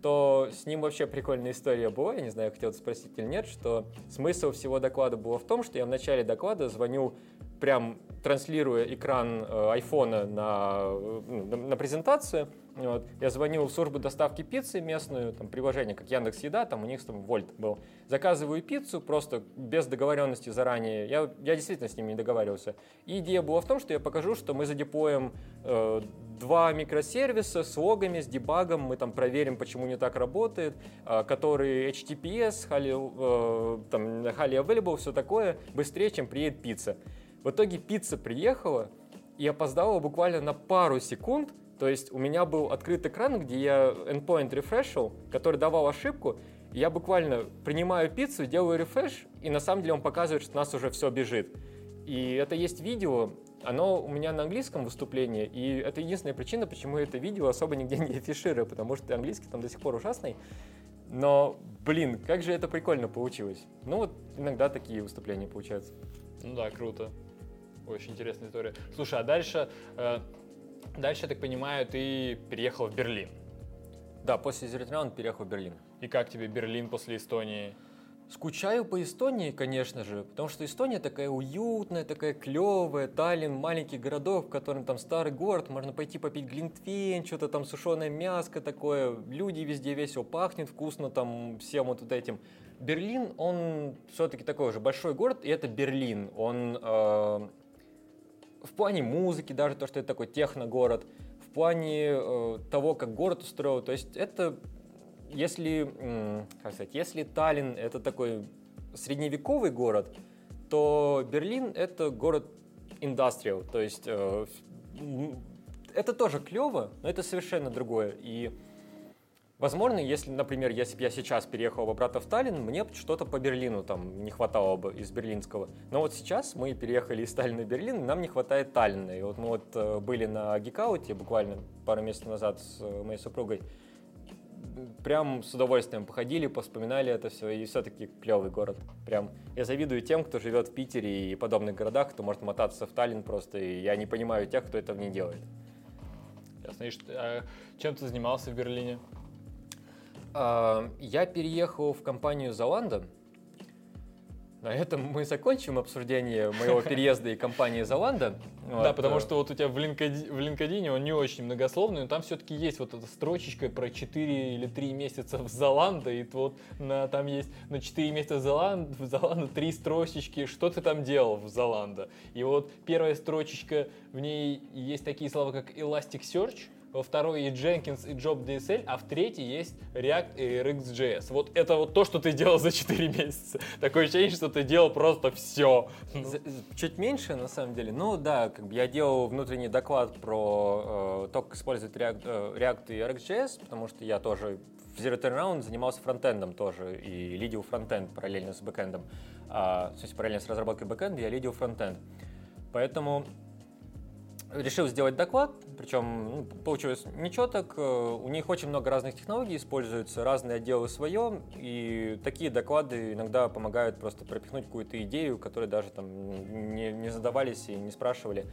то с ним вообще прикольная история была, я не знаю, хотел спросить или нет, что смысл всего доклада было в том, что я в начале доклада звоню прям транслируя экран э, айфона на, ну, на, на презентацию, вот, я звонил в службу доставки пиццы местную, там приложение, как Яндекс Еда, там у них там Вольт был. Заказываю пиццу просто без договоренности заранее. Я, я действительно с ними не договаривался. И идея была в том, что я покажу, что мы задеплоим э, два микросервиса с логами, с дебагом, мы там проверим, почему не так работает, э, которые HTTPS, highly, э, там, highly available, все такое, быстрее, чем приедет пицца. В итоге пицца приехала и опоздала буквально на пару секунд. То есть у меня был открыт экран, где я endpoint refreshил, который давал ошибку. Я буквально принимаю пиццу, делаю рефреш, и на самом деле он показывает, что у нас уже все бежит. И это есть видео, оно у меня на английском выступлении, и это единственная причина, почему это видео особо нигде не афиширую, потому что английский там до сих пор ужасный. Но, блин, как же это прикольно получилось. Ну вот иногда такие выступления получаются. Ну да, круто. Очень интересная история. Слушай, а дальше, э, дальше, я так понимаю, ты переехал в Берлин. Да, после Зеритрина он переехал в Берлин. И как тебе Берлин после Эстонии? Скучаю по Эстонии, конечно же, потому что Эстония такая уютная, такая клевая, Таллин, маленький городок, в котором там старый город, можно пойти попить глинтвейн, что-то там сушеное мяско такое, люди везде весело пахнет, вкусно там всем вот, вот этим. Берлин, он все-таки такой уже большой город, и это Берлин, он э, в плане музыки, даже то, что это такой техногород, в плане э, того, как город устроен. То есть это, если, э, как сказать, если Таллин это такой средневековый город, то Берлин это город индустриал. То есть э, это тоже клево, но это совершенно другое. И Возможно, если, например, если бы я сейчас переехал бы обратно в Таллин, мне что-то по Берлину там не хватало бы из берлинского. Но вот сейчас мы переехали из Таллина в Берлин, и нам не хватает Таллина. И вот мы вот э, были на Гикауте буквально пару месяцев назад с э, моей супругой. Прям с удовольствием походили, поспоминали это все, и все-таки клевый город. Прям я завидую тем, кто живет в Питере и подобных городах, кто может мотаться в Таллин просто, и я не понимаю тех, кто этого не делает. Ясно. И а чем ты занимался в Берлине? А, я переехал в компанию Золанда. на этом мы закончим обсуждение моего переезда и компании Золанда. Вот. Да, потому э, что вот у тебя в LinkedIn, в LinkedIn он не очень многословный, но там все-таки есть вот эта строчечка про 4 или 3 месяца в Золанда, и вот на, там есть на 4 месяца в Золанда, в Золанда 3 строчечки, что ты там делал в Золанда. И вот первая строчечка, в ней есть такие слова, как Elasticsearch, во второй есть Jenkins и Job DSL, а в третьей есть React и RxJS. Вот это вот то, что ты делал за 4 месяца. Такое ощущение, что ты делал просто все. Чуть меньше, на самом деле. Ну да, как бы я делал внутренний доклад про э, то, как использовать React, э, React и RxJS, потому что я тоже в Zero Turnaround занимался фронтендом тоже и лидил фронтенд параллельно с бэкэндом. А, то есть параллельно с разработкой бэкэнда я лидил фронтенд. Поэтому решил сделать доклад, причем ну, получилось ничего так. Э, у них очень много разных технологий используются, разные отделы свое, и такие доклады иногда помогают просто пропихнуть какую-то идею, которой даже там не, не задавались и не спрашивали.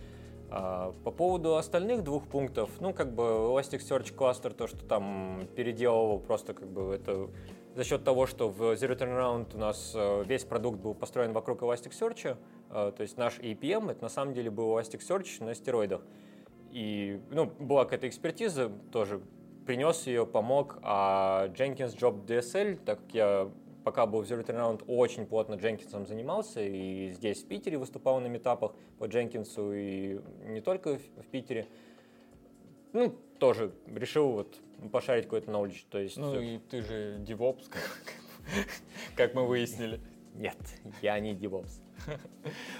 А по поводу остальных двух пунктов, ну, как бы Elasticsearch Cluster, то, что там переделывал, просто как бы это за счет того, что в Zero Turnaround у нас э, весь продукт был построен вокруг Elasticsearch, э, то есть наш APM, это на самом деле был Elasticsearch на стероидах. И ну, была какая-то экспертиза, тоже принес ее, помог, а Jenkins Job DSL, так как я пока был в Zero Turnaround, очень плотно Дженкинсом занимался, и здесь в Питере выступал на метапах по Дженкинсу, и не только в Питере. Ну, тоже решил вот пошарить какой-то knowledge. То есть... Ну и ты же DevOps, как мы выяснили. Нет, я не DevOps.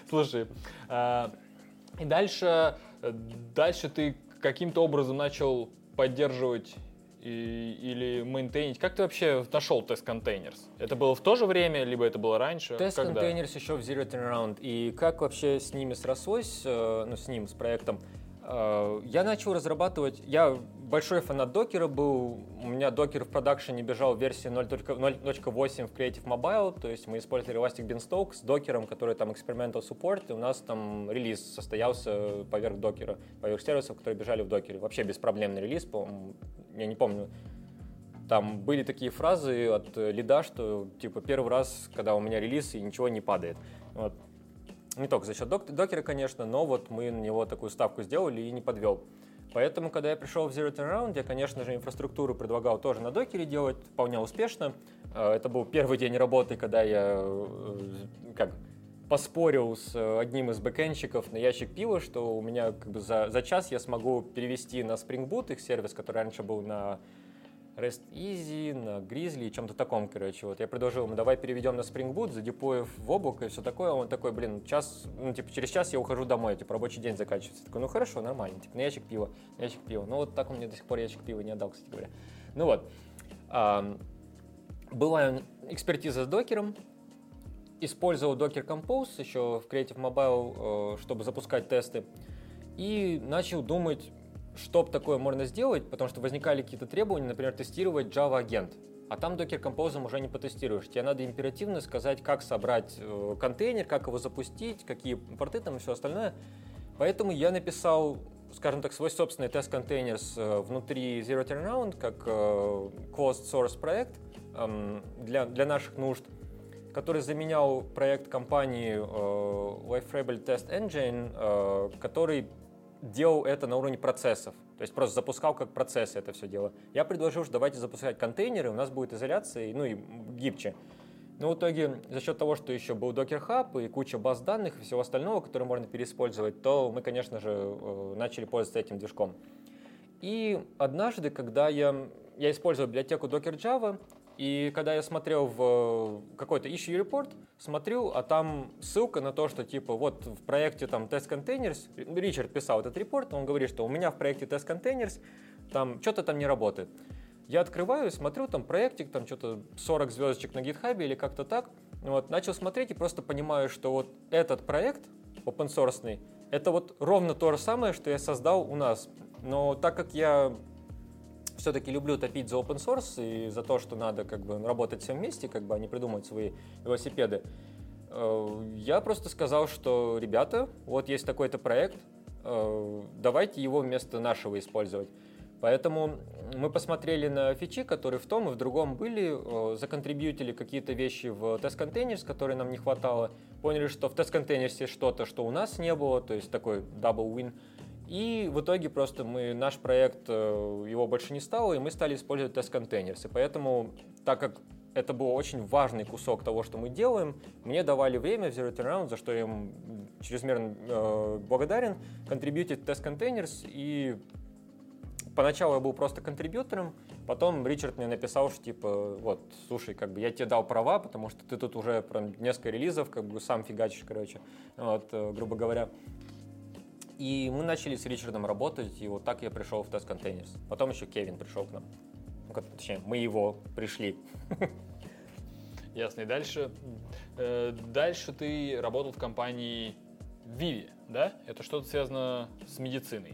Слушай, а, и дальше, дальше ты каким-то образом начал поддерживать и, или мейнтейнить. Как ты вообще нашел Test Containers? Это было в то же время, либо это было раньше? Test Containers еще в Zero Turnaround. И как вообще с ними срослось, э, ну, с ним, с проектом? Э, я начал разрабатывать, я большой фанат докера был, у меня докер в продакшене бежал в версии 0.8 в Creative Mobile, то есть мы использовали Elastic Beanstalk с докером, который там experimental support, и у нас там релиз состоялся поверх докера, поверх сервисов, которые бежали в докере. Вообще беспроблемный релиз, по я не помню, там были такие фразы от лида, что типа первый раз, когда у меня релиз и ничего не падает. Вот. Не только за счет док- докера, конечно, но вот мы на него такую ставку сделали и не подвел. Поэтому, когда я пришел в Zero Turnaround, я, конечно же, инфраструктуру предлагал тоже на докере делать, вполне успешно. Э, это был первый день работы, когда я э, как поспорил с одним из бэкэнщиков на ящик пива, что у меня как бы за, за час я смогу перевести на Spring Boot их сервис, который раньше был на REST Easy, на Grizzly и чем-то таком, короче. Вот я предложил ему, давай переведем на Spring Boot, задепоев в облако и все такое. Он такой, блин, час, ну, типа, через час я ухожу домой, типа, рабочий день заканчивается. Я такой, ну, хорошо, нормально, типа, на ящик пива, на ящик пива. Ну, вот так он мне до сих пор ящик пива не отдал, кстати говоря. Ну, вот. А, была экспертиза с докером, использовал Docker Compose еще в Creative Mobile, э, чтобы запускать тесты, и начал думать, что такое можно сделать, потому что возникали какие-то требования, например, тестировать Java агент. А там Docker Compose уже не потестируешь. Тебе надо императивно сказать, как собрать э, контейнер, как его запустить, какие порты там и все остальное. Поэтому я написал, скажем так, свой собственный тест-контейнер э, внутри Zero Turnaround, как э, closed source проект э, для, для наших нужд, который заменял проект компании LifeRabel Test Engine, который делал это на уровне процессов. То есть просто запускал как процессы это все дело. Я предложил, что давайте запускать контейнеры, у нас будет изоляция, ну и гибче. Но в итоге за счет того, что еще был Docker Hub и куча баз данных и всего остального, которые можно переиспользовать, то мы, конечно же, э, начали пользоваться этим движком. И однажды, когда я, я использовал библиотеку Docker Java, и когда я смотрел в какой-то issue report, смотрю, а там ссылка на то, что типа вот в проекте там Test Containers, Ричард писал этот репорт, он говорит, что у меня в проекте Test Containers там что-то там не работает. Я открываю, смотрю, там проектик, там что-то 40 звездочек на GitHub или как-то так. Вот, начал смотреть и просто понимаю, что вот этот проект open source, это вот ровно то же самое, что я создал у нас. Но так как я все-таки люблю топить за open source и за то, что надо как бы работать всем вместе, как бы, а не придумать свои велосипеды. Э, я просто сказал, что, ребята, вот есть такой-то проект, э, давайте его вместо нашего использовать. Поэтому мы посмотрели на фичи, которые в том и в другом были, законтрибьютили какие-то вещи в тест-контейнерс, которые нам не хватало, поняли, что в тест-контейнерсе что-то, что у нас не было, то есть такой double win. И в итоге просто мы, наш проект, э, его больше не стало, и мы стали использовать тест-контейнерс. И поэтому, так как это был очень важный кусок того, что мы делаем. Мне давали время в Zero Turnaround, за что я им чрезмерно э, благодарен. Contributed Test Containers, и поначалу я был просто контрибьютором, потом Ричард мне написал, что типа, вот, слушай, как бы я тебе дал права, потому что ты тут уже прям несколько релизов, как бы сам фигачишь, короче, вот, э, грубо говоря. И мы начали с Ричардом работать, и вот так я пришел в Test Containers. Потом еще Кевин пришел к нам. Ну, точнее, мы его пришли. Ясно. И дальше, э, дальше ты работал в компании Vivi, да? Это что-то связано с медициной.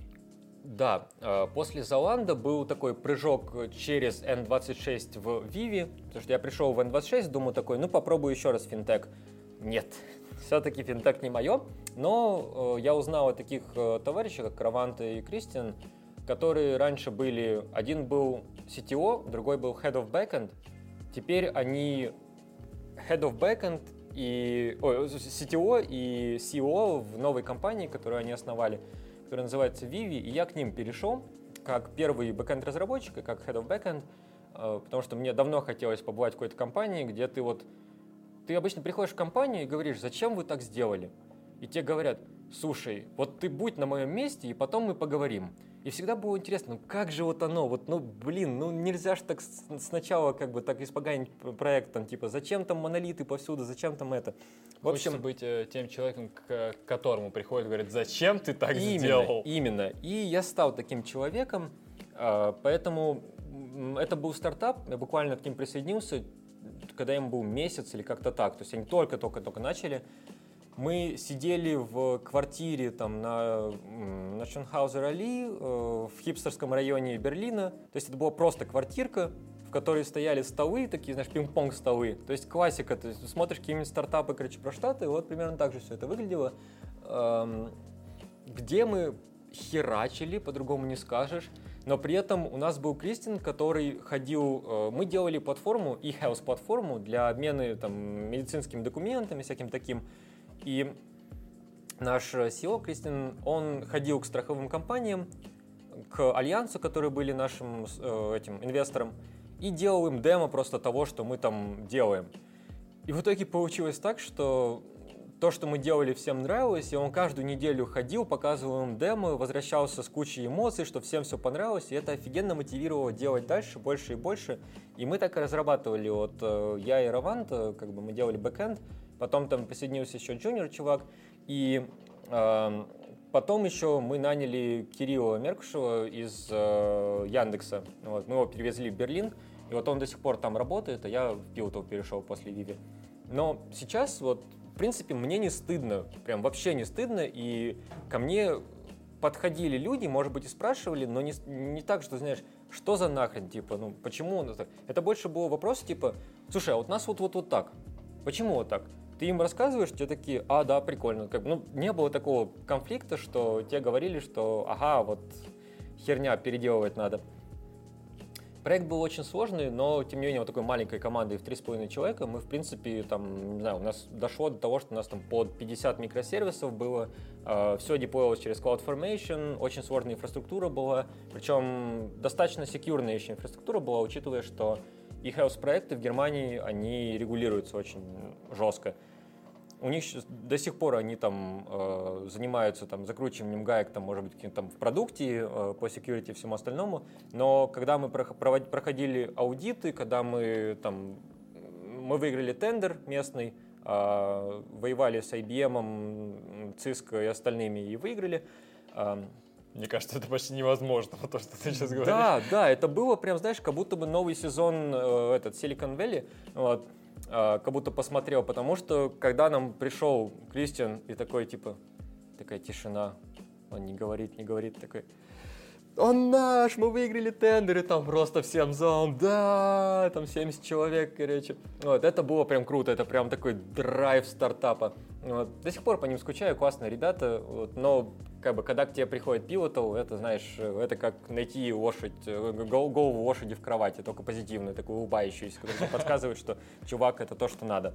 Да, э, после Золанда был такой прыжок через N26 в Vivi, потому что я пришел в N26, думаю такой, ну попробую еще раз финтех. Нет, все-таки финтех не мое, но э, я узнал о таких э, товарищах, как Краванта и Кристиан, которые раньше были, один был CTO, другой был Head of Backend, теперь они Head of Backend и ой, CTO и CEO в новой компании, которую они основали, которая называется Vivy, и я к ним перешел как первый backend разработчик и как Head of Backend, э, потому что мне давно хотелось побывать в какой-то компании, где ты вот ты обычно приходишь в компанию и говоришь, зачем вы так сделали? И тебе говорят, слушай, вот ты будь на моем месте, и потом мы поговорим. И всегда было интересно, ну как же вот оно, вот, ну блин, ну нельзя же так сначала как бы так испоганить проект, там, типа, зачем там монолиты повсюду, зачем там это. В общем, Хочется быть э, тем человеком, к которому приходит говорит, зачем ты так именно, сделал? Именно, и я стал таким человеком, э, поэтому это был стартап, я буквально к ним присоединился, когда им был месяц или как-то так, то есть они только-только-только начали, мы сидели в квартире там на, на Шенхаузер-Али э, в хипстерском районе Берлина. То есть это была просто квартирка, в которой стояли столы, такие, знаешь, пинг-понг столы. То есть классика, то есть смотришь какие-нибудь стартапы, короче, про Штаты, вот примерно так же все это выглядело. Эм, где мы херачили, по-другому не скажешь. Но при этом у нас был Кристин, который ходил... Э, мы делали платформу, e-house платформу для обмена там, медицинскими документами, всяким таким. И наш SEO, Кристин, он ходил к страховым компаниям, к Альянсу, которые были нашим э, этим инвестором, и делал им демо просто того, что мы там делаем. И в итоге получилось так, что то, что мы делали, всем нравилось, и он каждую неделю ходил, показывал им демо, возвращался с кучей эмоций, что всем все понравилось, и это офигенно мотивировало делать дальше, больше и больше. И мы так и разрабатывали, вот э, я и Равант, как бы мы делали бэкэнд, потом там присоединился еще джуниор чувак, и э, потом еще мы наняли Кирилла Меркушева из э, Яндекса, вот, мы его перевезли в Берлин, и вот он до сих пор там работает, а я в Пилотов перешел после Виви. Но сейчас вот, в принципе, мне не стыдно, прям вообще не стыдно, и ко мне подходили люди, может быть, и спрашивали, но не, не так, что, знаешь, что за нахрен, типа, ну, почему это Это больше был вопрос, типа, слушай, а вот нас вот-вот вот так, почему вот так? ты им рассказываешь, те такие, а, да, прикольно. Как, ну, не было такого конфликта, что те говорили, что, ага, вот херня, переделывать надо. Проект был очень сложный, но, тем не менее, вот такой маленькой командой в 3,5 человека мы, в принципе, там, не знаю, у нас дошло до того, что у нас там под 50 микросервисов было, э, все деплоилось через CloudFormation, очень сложная инфраструктура была, причем достаточно секьюрная еще инфраструктура была, учитывая, что и health проекты в Германии, они регулируются очень жестко у них до сих пор они там э, занимаются там закручиванием гаек, там, может быть, там в продукте э, по security и всему остальному, но когда мы проходили аудиты, когда мы там мы выиграли тендер местный, э, воевали с IBM, Cisco и остальными и выиграли. Э, мне кажется, это почти невозможно, то, что ты сейчас говоришь. Да, да, это было прям, знаешь, как будто бы новый сезон э, этот Silicon Valley. Вот как будто посмотрел, потому что когда нам пришел Кристиан и такой, типа, такая тишина, он не говорит, не говорит, такой, он наш, мы выиграли тендеры, там просто всем залом, да, там 70 человек, короче. Вот, это было прям круто, это прям такой драйв стартапа. Вот. До сих пор по ним скучаю, классные ребята, вот, но как бы, когда к тебе приходит пилотал, это, знаешь, это как найти лошадь, э, голову лошади в кровати, только позитивную, такую улыбающуюся, которая подсказывает, что чувак, это то, что надо.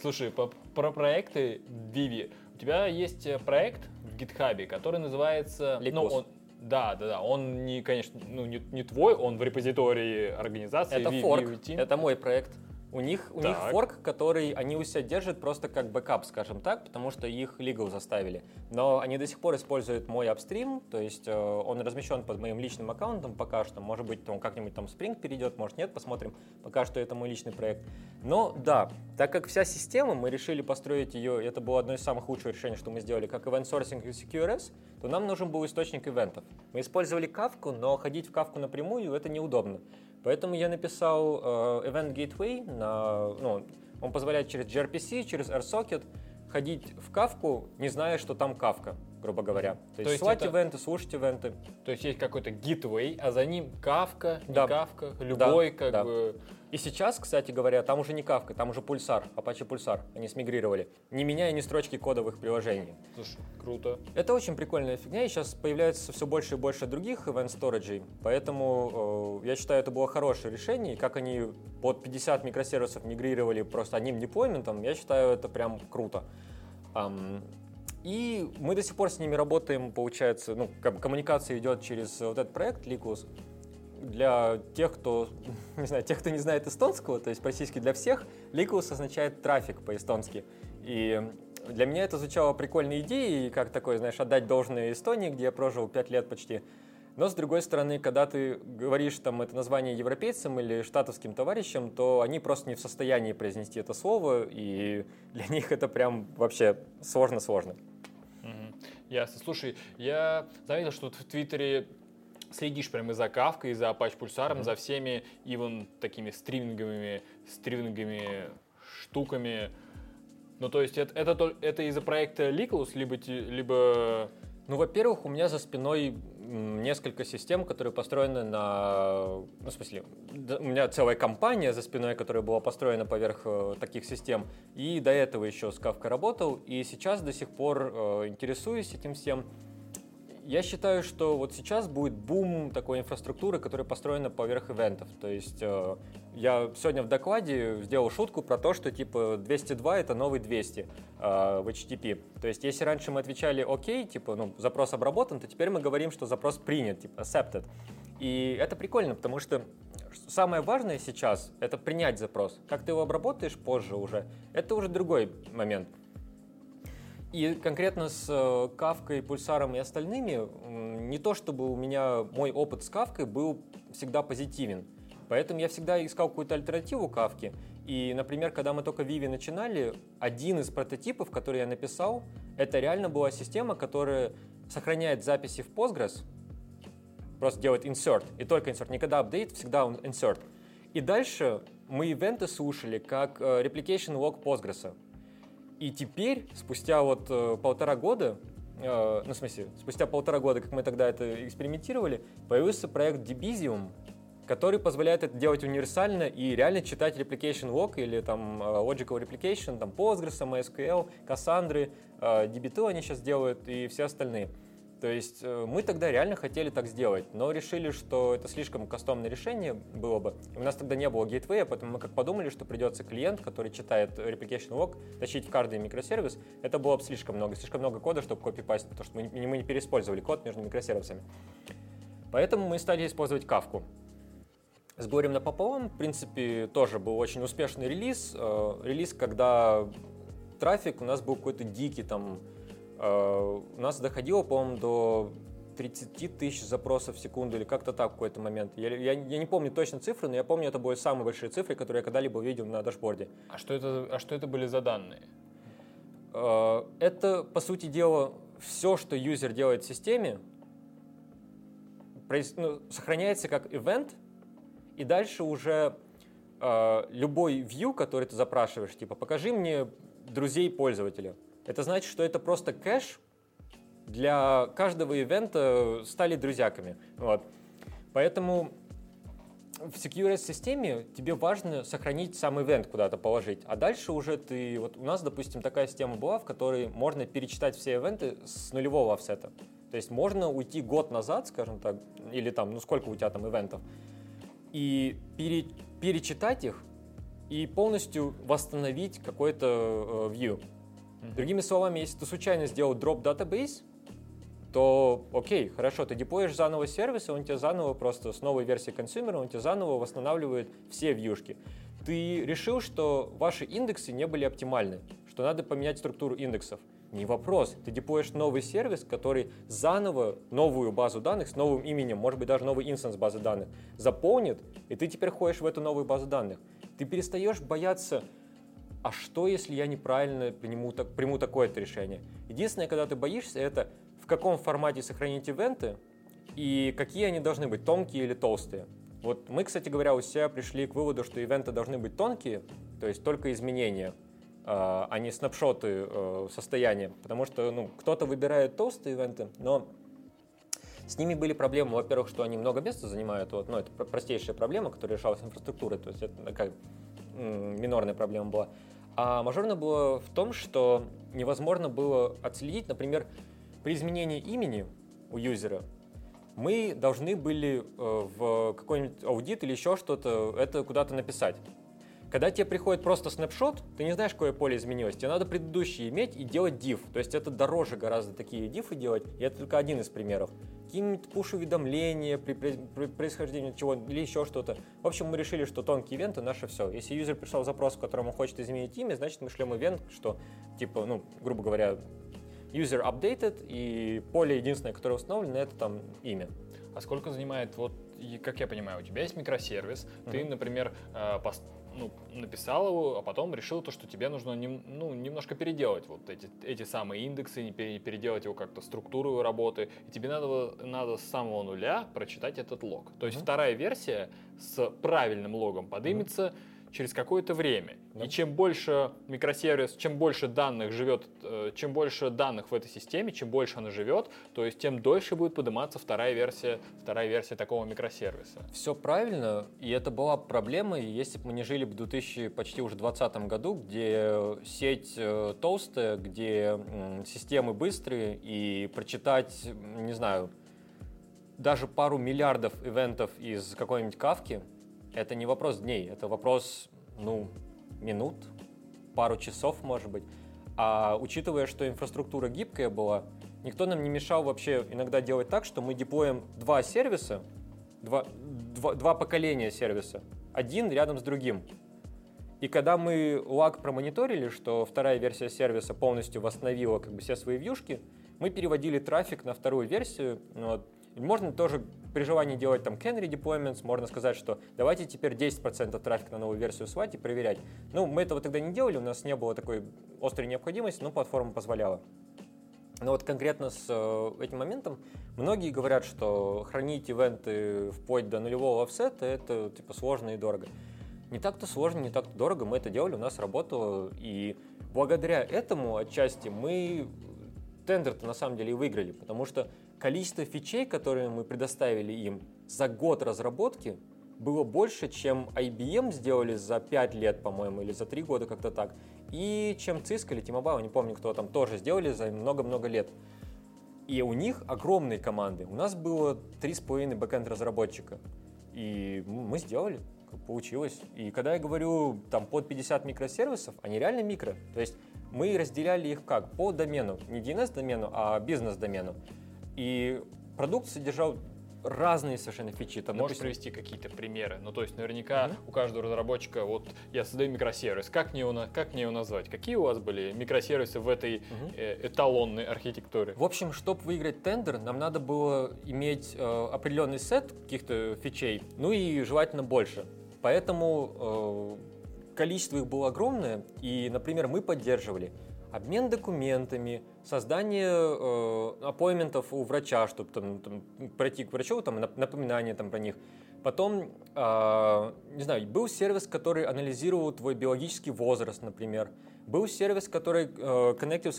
Слушай, по, про проекты Vivy. У тебя есть э, проект в GitHub, который называется... Liiklus. Ну, он, да, да, да. Он не, конечно, ну, не, не твой, он в репозитории организации. Это Vi- fork, это мой проект. У них, у них fork, который они у себя держат просто как backup, скажем так, потому что их legal заставили. Но они до сих пор используют мой upstream, то есть э, он размещен под моим личным аккаунтом пока что. Может быть, он как-нибудь там Spring перейдет, может нет, посмотрим. Пока что это мой личный проект. Но да, так как вся система, мы решили построить ее, это было одно из самых лучших решений, что мы сделали, как event sourcing и CQRS, то нам нужен был источник ивентов. Мы использовали Kafka, но ходить в Kafka напрямую это неудобно. Поэтому я написал э, Event Gateway, на, ну, он позволяет через gRPC, через RSocket ходить в кавку, не зная, что там кавка, грубо говоря. То есть, есть слать это- ивенты, слушать ивенты. То есть есть какой-то gateway, а за ним кавка, не Да. кавка, любой Да, как да. бы... И сейчас, кстати говоря, там уже не кавка, там уже пульсар, Apache пульсар. Они смигрировали, не меняя ни строчки кодовых приложений. Слушай, круто. Это очень прикольная фигня, и сейчас появляется все больше и больше других event сториджей, поэтому э, я считаю, это было хорошее решение, и как они под 50 микросервисов мигрировали просто одним деплойментом, я считаю, это прям круто. И мы до сих пор с ними работаем, получается, ну, ком- коммуникация идет через вот этот проект Likus. Для тех, кто, не знаю, тех, кто не знает эстонского, то есть по-российски для всех, Likus означает трафик по-эстонски. И для меня это звучало прикольной идеей, как такое, знаешь, отдать должное Эстонии, где я прожил 5 лет почти. Но, с другой стороны, когда ты говоришь там это название европейцам или штатовским товарищам, то они просто не в состоянии произнести это слово, и для них это прям вообще сложно-сложно. Ясно. Слушай, я заметил, что в Твиттере следишь прямо и за Кавкой, и за Apache Pulsar, за всеми even такими стриминговыми, стриминговыми штуками. Ну, то есть это, это, это из-за проекта Liklus, либо, либо... Ну, во-первых, у меня за спиной несколько систем, которые построены на... Ну, в смысле, у меня целая компания за спиной, которая была построена поверх э, таких систем. И до этого еще с Kafka работал, и сейчас до сих пор э, интересуюсь этим всем. Я считаю, что вот сейчас будет бум такой инфраструктуры, которая построена поверх ивентов. То есть э, я сегодня в докладе сделал шутку про то, что типа 202 это новый 200 э, в HTTP. То есть если раньше мы отвечали окей, типа ну, запрос обработан, то теперь мы говорим, что запрос принят, типа accepted. И это прикольно, потому что самое важное сейчас это принять запрос. Как ты его обработаешь позже уже, это уже другой момент. И конкретно с э, Кавкой, Пульсаром и остальными, не то чтобы у меня мой опыт с Кавкой был всегда позитивен. Поэтому я всегда искал какую-то альтернативу Кавке. И, например, когда мы только Vivi начинали, один из прототипов, который я написал, это реально была система, которая сохраняет записи в Postgres, просто делает insert, и только insert, никогда update, всегда insert. И дальше мы ивенты слушали как э, replication log Postgres. И теперь, спустя вот э, полтора года, э, ну, в смысле, спустя полтора года, как мы тогда это экспериментировали, появился проект Debizium, который позволяет это делать универсально и реально читать replication log или там э, logical replication, там Postgres, MySQL, Cassandra, э, DB2 они сейчас делают и все остальные. То есть э, мы тогда реально хотели так сделать, но решили, что это слишком кастомное решение было бы. У нас тогда не было гейтвея, поэтому мы как подумали, что придется клиент, который читает replication log, тащить в каждый микросервис. Это было бы слишком много, слишком много кода, чтобы копипастить, потому что мы, не- мы не переиспользовали код между микросервисами. Поэтому мы стали использовать кавку. С горем напополам, в принципе, тоже был очень успешный релиз. Э, Релиз, когда трафик у нас был какой-то дикий, там, у нас доходило, по-моему, до 30 тысяч запросов в секунду или как-то так в какой-то момент. Я, я- я не помню точно цифры, но я помню, это были самые большие цифры, которые я когда-либо видел на дашборде. А что это, а что это были за данные? Э, Это, по сути дела, все, что юзер делает в системе, ну, сохраняется как event, и дальше уже э, любой view, который ты запрашиваешь, типа покажи мне друзей пользователя. Это значит, что это просто кэш для каждого ивента стали друзьяками. Вот. Поэтому в security-системе тебе важно сохранить сам ивент куда-то положить, а дальше уже ты... Вот у нас, допустим, такая система была, в которой можно перечитать все ивенты с нулевого офсета. То есть можно уйти год назад, скажем так, или там, ну сколько у тебя там ивентов, и пере, перечитать их и полностью восстановить какой-то э, view. Mm-hmm. Другими словами, если ты случайно сделал drop database, то окей, хорошо, ты деплоишь заново сервис, и он тебе заново просто с новой версией консюмера, он тебе заново восстанавливает все вьюшки. Ты решил, что ваши индексы не были оптимальны, что надо поменять структуру индексов. Не вопрос. Ты деплоишь новый сервис, который заново новую базу данных с новым именем, может быть даже новый инстанс базы данных, заполнит, и ты теперь ходишь в эту новую базу данных. Ты перестаешь бояться, а что, если я неправильно приму, так, приму такое-то решение? Единственное, когда ты боишься, это в каком формате сохранить ивенты и какие они должны быть, тонкие или толстые. Вот мы, кстати говоря, у себя пришли к выводу, что ивенты должны быть тонкие, то есть только изменения – а, а не снапшоты э, состояния. Потому что ну, кто-то выбирает толстые ивенты, но с ними были проблемы, во-первых, что они много места занимают, вот, ну, это простейшая проблема, которая решалась инфраструктурой, то есть это такая минорная проблема была. А мажорная была в том, что невозможно было отследить, например, при изменении имени у юзера мы должны были э, в какой-нибудь аудит или еще что-то это куда-то написать. Когда тебе приходит просто снапшот, ты не знаешь, какое поле изменилось. Тебе надо предыдущий иметь и делать div. То есть это дороже гораздо такие дифы делать. И это только один из примеров. Какие-нибудь пуш-уведомления при, при, при происхождении чего или еще что-то. В общем, мы решили, что тонкие ивенты наше все. Если юзер пришел запрос, в котором он хочет изменить имя, значит мы шлем ивент, что типа, ну, грубо говоря, user updated, и поле единственное, которое установлено, это там имя. А сколько занимает, вот, как я понимаю, у тебя есть микросервис, uh-huh. ты, например, э, ну, написал его, а потом решил то, что тебе нужно нем, ну, немножко переделать вот эти, эти самые индексы, переделать его как-то структуру работы, и тебе надо, надо с самого нуля прочитать этот лог. То есть mm-hmm. вторая версия с правильным логом подымется mm-hmm через какое-то время. Да. И чем больше микросервис, чем больше данных живет, э, чем больше данных в этой системе, чем больше она живет, то есть тем дольше будет подниматься вторая версия, вторая версия такого микросервиса. Все правильно, и это была проблема, если бы мы не жили в 2000 почти уже 2020 году, где сеть э, толстая, где системы быстрые, и прочитать, не знаю, даже пару миллиардов ивентов из какой-нибудь кавки – это не вопрос дней, это вопрос, ну, минут, пару часов, может быть. А учитывая, что инфраструктура гибкая была, никто нам не мешал вообще иногда делать так, что мы деплоим два сервиса, два, два, два поколения сервиса, один рядом с другим. И когда мы лаг промониторили, что вторая версия сервиса полностью восстановила как бы все свои вьюшки, мы переводили трафик на вторую версию. Вот, можно тоже при желании делать там canary deployments, можно сказать, что давайте теперь 10% трафика на новую версию свать и проверять. Ну, мы этого тогда не делали, у нас не было такой острой необходимости, но платформа позволяла. Но вот конкретно с э, этим моментом многие говорят, что хранить ивенты вплоть до нулевого офсета это типа сложно и дорого. Не так-то сложно, не так-то дорого, мы это делали, у нас работало, и благодаря этому отчасти мы тендер-то на самом деле и выиграли, потому что количество фичей, которые мы предоставили им за год разработки, было больше, чем IBM сделали за 5 лет, по-моему, или за 3 года, как-то так, и чем Cisco или T-Mobile, не помню, кто там, тоже сделали за много-много лет. И у них огромные команды. У нас было 3,5 бэкэнд разработчика. И мы сделали, получилось. И когда я говорю там под 50 микросервисов, они реально микро. То есть мы разделяли их как? По домену. Не DNS-домену, а бизнес-домену. И продукт содержал разные совершенно фичи. Там, Можешь допустим... привести какие-то примеры? Ну, то есть, наверняка mm-hmm. у каждого разработчика, вот я создаю микросервис, как мне его, как мне его назвать? Какие у вас были микросервисы в этой mm-hmm. э, эталонной архитектуре? В общем, чтобы выиграть тендер, нам надо было иметь э, определенный сет каких-то фичей, ну и желательно больше. Поэтому э, количество их было огромное, и, например, мы поддерживали обмен документами, создание э, у врача, чтобы там, там, пройти к врачу, там, напоминание там, про них, Потом, э, не знаю, был сервис, который анализировал твой биологический возраст, например. Был сервис, который э,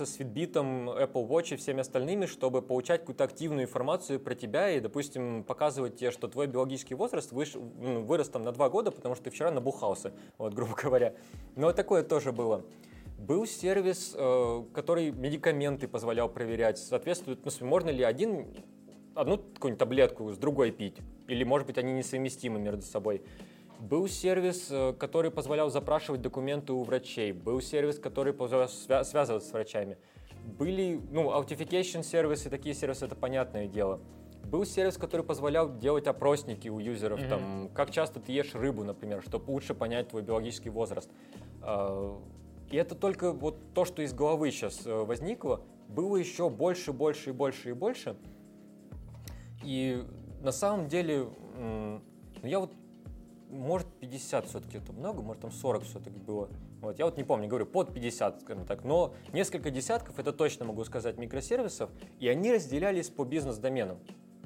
с Fitbit, Apple Watch и всеми остальными, чтобы получать какую-то активную информацию про тебя и, допустим, показывать тебе, что твой биологический возраст выш, ну, вырос там на два года, потому что ты вчера набухался, вот, грубо говоря. Но такое тоже было. Был сервис, э, который медикаменты позволял проверять. Соответствует, ну, можно ли один, одну какую-нибудь таблетку с другой пить? Или, может быть, они несовместимы между собой? Был сервис, э, который позволял запрашивать документы у врачей. Был сервис, который позволял свя- связываться с врачами. Были, ну, authentication сервисы, такие сервисы, это понятное дело. Был сервис, который позволял делать опросники у юзеров, mm-hmm. там, как часто ты ешь рыбу, например, чтобы лучше понять твой биологический возраст. И это только вот то, что из головы сейчас э, возникло. Было еще больше, больше и больше и больше. И на самом деле, ну, я вот может 50 все-таки это много, может там 40 все-таки было. Вот, я вот не помню, говорю, под 50, скажем так, но несколько десятков, это точно могу сказать, микросервисов, и они разделялись по бизнес-доменам.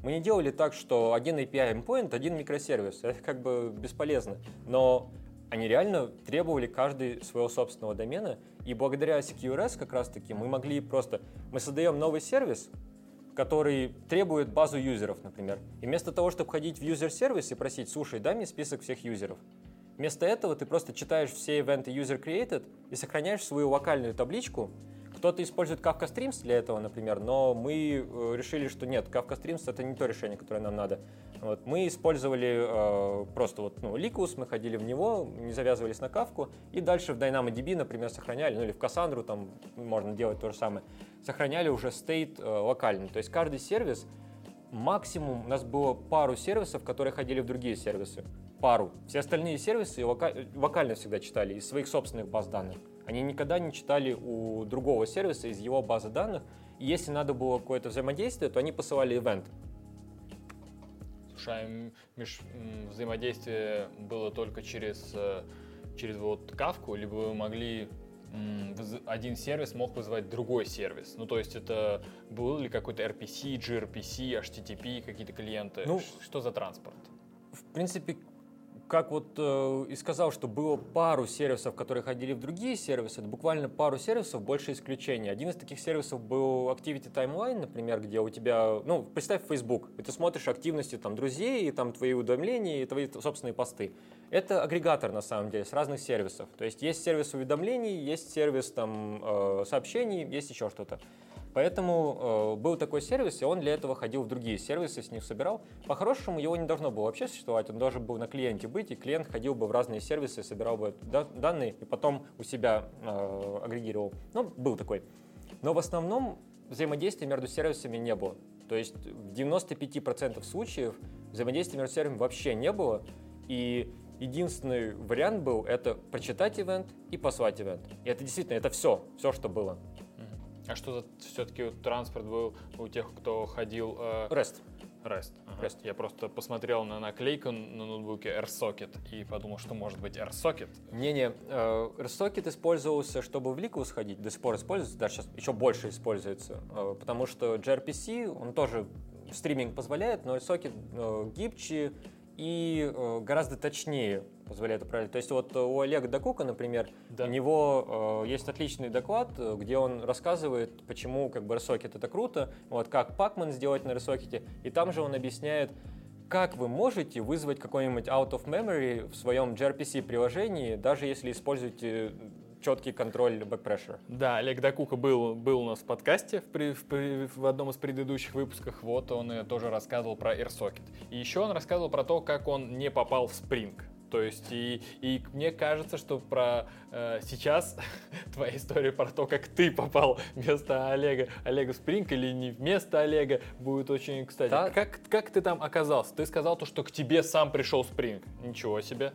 Мы не делали так, что один API endpoint, один микросервис, это как бы бесполезно, но они реально требовали каждый своего собственного домена, и благодаря CQRS как раз-таки мы могли просто, мы создаем новый сервис, который требует базу юзеров, например. И вместо того, чтобы ходить в юзер-сервис и просить, слушай, дай мне список всех юзеров, вместо этого ты просто читаешь все ивенты user created и сохраняешь свою локальную табличку, кто-то использует Kafka Streams для этого, например, но мы э, решили, что нет, Kafka Streams это не то решение, которое нам надо. Вот, мы использовали э, просто вот, ну, Likus, мы ходили в него, не завязывались на Kafka, и дальше в DynamoDB, например, сохраняли, ну или в Cassandra там можно делать то же самое, сохраняли уже стейт э, локальный. То есть каждый сервис, максимум у нас было пару сервисов, которые ходили в другие сервисы. Пару. Все остальные сервисы локально всегда читали из своих собственных баз данных. Они никогда не читали у другого сервиса из его базы данных. И если надо было какое-то взаимодействие, то они посылали ивент. А Миш, взаимодействие было только через, э, через вот кавку, либо вы могли один сервис мог вызывать другой сервис. Ну, то есть это был ли какой-то RPC, gRPC, HTTP, какие-то клиенты? Ну, что за транспорт? В принципе, как вот э, и сказал, что было пару сервисов, которые ходили в другие сервисы, это буквально пару сервисов, больше исключений. Один из таких сервисов был Activity Timeline, например, где у тебя, ну, представь Facebook, и ты смотришь активности там друзей, и там твои уведомления, и твои собственные посты. Это агрегатор, на самом деле, с разных сервисов. То есть есть сервис уведомлений, есть сервис там э, сообщений, есть еще что-то. Поэтому э, был такой сервис, и он для этого ходил в другие сервисы, с них собирал. По-хорошему, его не должно было вообще существовать, он должен был на клиенте быть, и клиент ходил бы в разные сервисы, собирал бы данные, и потом у себя э, агрегировал. Ну, был такой. Но в основном взаимодействия между сервисами не было. То есть в 95% случаев взаимодействия между сервисами вообще не было, и единственный вариант был это прочитать ивент и послать ивент. И это действительно, это все, все, что было. А что за все-таки транспорт был у тех, кто ходил? Э... REST. REST. Ага. REST. Я просто посмотрел на наклейку на ноутбуке AirSocket и подумал, что может быть AirSocket. Не-не, э, AirSocket использовался, чтобы в лику сходить, до сих пор используется, даже сейчас еще больше используется, э, потому что gRPC, он тоже стриминг позволяет, но AirSocket э, гибче, и гораздо точнее позволяет управлять. То есть вот у Олега Дакука, например, да. у него э, есть отличный доклад, где он рассказывает, почему как бы RSocket это круто, вот как Pacman сделать на RSocket, и там же он объясняет, как вы можете вызвать какой-нибудь out of memory в своем gRPC приложении, даже если используете четкий контроль backpressure. Да, Олег Дакука был, был у нас в подкасте в, в, в одном из предыдущих выпусков. Вот он тоже рассказывал про AirSocket. И еще он рассказывал про то, как он не попал в Spring. То есть, и, и мне кажется, что про э, сейчас твоя история про то, как ты попал вместо Олега, Олега Спринг или не вместо Олега, будет очень кстати. Да. Как, как ты там оказался? Ты сказал то, что к тебе сам пришел Спринг. Ничего себе.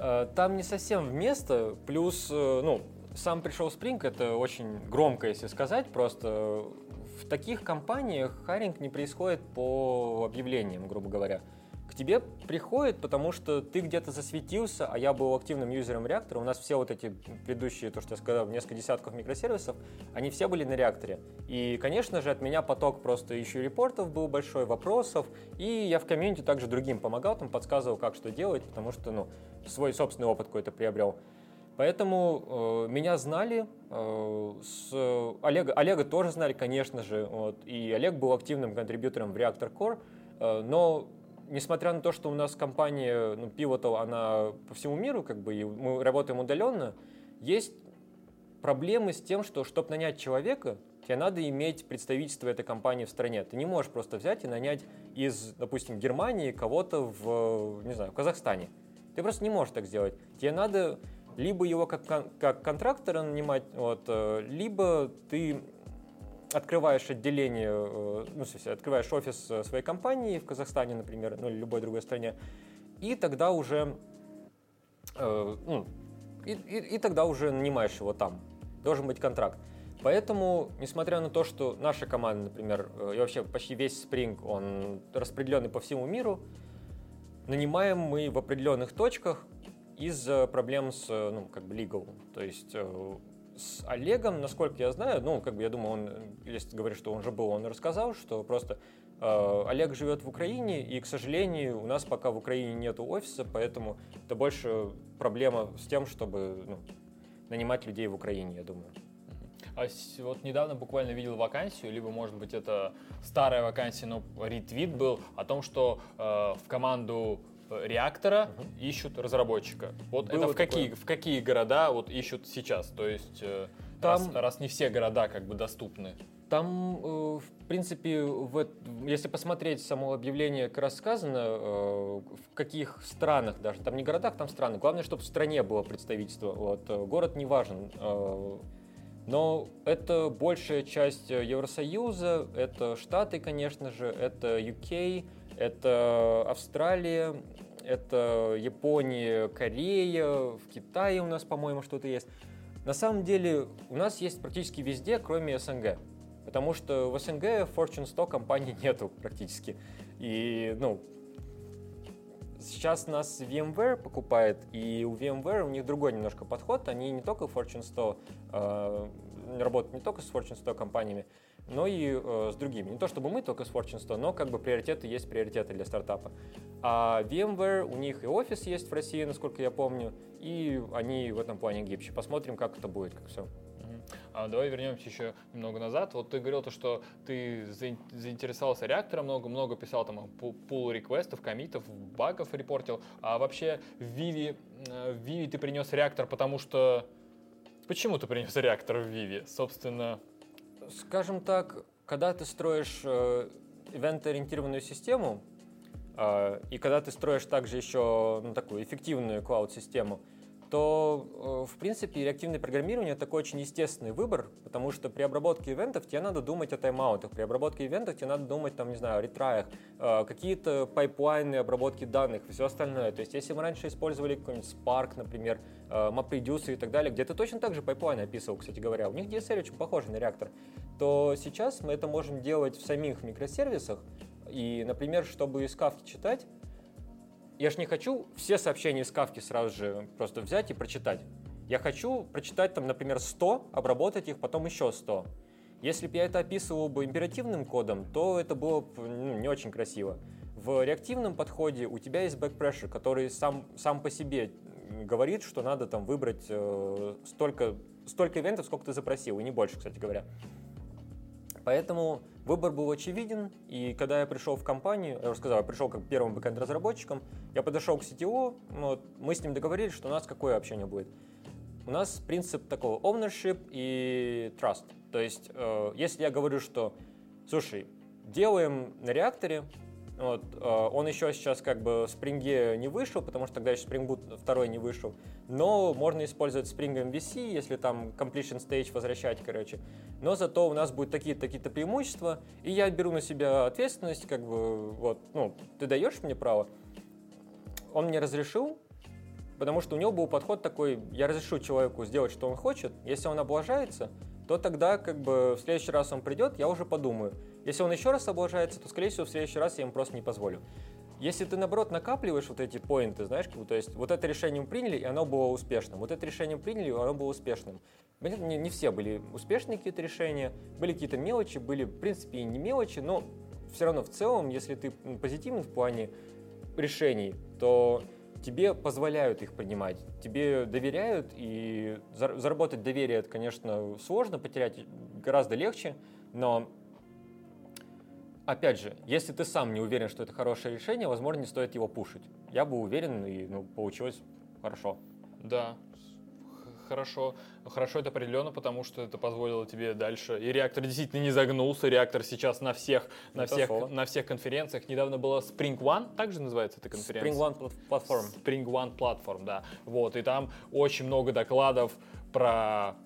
Э, там не совсем вместо, плюс, э, ну, сам пришел Spring, это очень громко, если сказать, просто в таких компаниях харинг не происходит по объявлениям, грубо говоря. Тебе приходит, потому что ты где-то засветился, а я был активным юзером реактора. У нас все вот эти предыдущие, то, что я сказал, несколько десятков микросервисов, они все были на реакторе. И, конечно же, от меня поток просто еще репортов был большой, вопросов. И я в комьюнити также другим помогал, там подсказывал, как что делать, потому что, ну, свой собственный опыт какой-то приобрел. Поэтому э, меня знали, э, с Олега, Олега тоже знали, конечно же, вот, и Олег был активным контрибьютором в Reactor Core, э, но несмотря на то, что у нас компания ну, Pivotal, она по всему миру, как бы, и мы работаем удаленно, есть проблемы с тем, что чтобы нанять человека, тебе надо иметь представительство этой компании в стране. Ты не можешь просто взять и нанять из, допустим, Германии кого-то в, не знаю, в Казахстане. Ты просто не можешь так сделать. Тебе надо либо его как, как контрактора нанимать, вот, э, либо ты открываешь отделение, э, ну, в смысле, открываешь офис э, своей компании в Казахстане, например, ну или любой другой стране, и тогда уже, э, ну, и, и, и тогда уже нанимаешь его там. Должен быть контракт. Поэтому, несмотря на то, что наша команда, например, и вообще почти весь Spring, он распределенный по всему миру, нанимаем мы в определенных точках из-за проблем с, ну, как бы, legal. То есть с Олегом, насколько я знаю, ну, как бы я думаю, он, если говорит, что он же был, он рассказал, что просто э, Олег живет в Украине, и, к сожалению, у нас пока в Украине нет офиса, поэтому это больше проблема с тем, чтобы ну, нанимать людей в Украине, я думаю. А вот недавно буквально видел вакансию, либо, может быть, это старая вакансия, но ретвит был о том, что э, в команду реактора угу. ищут разработчика. Вот Было это в какие, в какие города вот ищут сейчас? То есть э, Там... раз, раз не все города как бы доступны. Там, э, в принципе, в, если посмотреть само объявление, как раз сказано, э, в каких странах даже, там не городах, там страны. Главное, чтобы в стране было представительство. Вот, город не важен. Но это большая часть Евросоюза, это Штаты, конечно же, это UK, это Австралия, это Япония, Корея, в Китае у нас, по-моему, что-то есть. На самом деле у нас есть практически везде, кроме СНГ. Потому что в СНГ Fortune 100 компаний нету практически. И, ну, сейчас нас VMware покупает, и у VMware у них другой немножко подход. Они не только Fortune 100, э, работают не только с Fortune 100 компаниями, но и э, с другими. Не то чтобы мы только с Fortune 100, но как бы приоритеты есть приоритеты для стартапа. А VMware, у них и офис есть в России, насколько я помню, и они в этом плане гибче. Посмотрим, как это будет, как все. А давай вернемся еще немного назад. Вот ты говорил то, что ты заинтересовался реактором много, много писал там пул реквестов, комитов, багов репортил. А вообще в Vivi, э, в Vivi ты принес реактор, потому что... Почему ты принес реактор в Vivi? Собственно, скажем так, когда ты строишь э, ивент-ориентированную систему, э, и когда ты строишь также еще ну, такую эффективную cloud-систему, то, э, в принципе, реактивное программирование — такой очень естественный выбор, потому что при обработке ивентов тебе надо думать о тайм-аутах, при обработке ивентов тебе надо думать, там, не знаю, о ретраях, э, какие-то пайплайны обработки данных, все остальное. То есть, если мы раньше использовали какой-нибудь Spark, например, э, MapReduce и так далее, где ты точно так же pipeline описывал, кстати говоря, у них DSL очень похожий на реактор, то сейчас мы это можем делать в самих микросервисах, и, например, чтобы из Kafka читать, я же не хочу все сообщения из Кавки сразу же просто взять и прочитать. Я хочу прочитать там, например, 100, обработать их, потом еще 100. Если бы я это описывал бы императивным кодом, то это было бы ну, не очень красиво. В реактивном подходе у тебя есть backpressure, который сам, сам по себе говорит, что надо там выбрать э, столько, столько ивентов, сколько ты запросил, и не больше, кстати говоря. Поэтому выбор был очевиден, и когда я пришел в компанию, я уже сказал, я пришел как первым бэкэнд-разработчиком, я подошел к CTO, вот, мы с ним договорились, что у нас какое общение будет. У нас принцип такого ownership и trust. То есть, э, если я говорю, что, слушай, делаем на реакторе, вот, э, он еще сейчас как бы в Spring не вышел, потому что тогда еще Spring Boot второй не вышел. Но можно использовать Spring MVC, если там completion stage возвращать, короче. Но зато у нас будут такие-то такие преимущества, и я беру на себя ответственность, как бы, вот, ну, ты даешь мне право. Он мне разрешил, потому что у него был подход такой, я разрешу человеку сделать, что он хочет, если он облажается, то тогда как бы в следующий раз он придет, я уже подумаю. Если он еще раз облажается, то, скорее всего, в следующий раз я ему просто не позволю. Если ты, наоборот, накапливаешь вот эти поинты, знаешь, бы, то есть вот это решение мы приняли, и оно было успешным, вот это решение мы приняли, и оно было успешным. Понятно, не, не все были успешные какие-то решения, были какие-то мелочи, были, в принципе, и не мелочи, но все равно в целом, если ты позитивный в плане решений, то тебе позволяют их принимать, тебе доверяют, и заработать доверие, это, конечно, сложно, потерять гораздо легче, но опять же, если ты сам не уверен, что это хорошее решение, возможно, не стоит его пушить. Я был уверен, и ну, получилось хорошо. Да, хорошо. Хорошо это определенно, потому что это позволило тебе дальше. И реактор действительно не загнулся. Реактор сейчас на всех, на всех, на всех конференциях. Недавно была Spring One, также называется эта конференция. Spring One Platform. Spring One Platform, да. Вот, и там очень много докладов про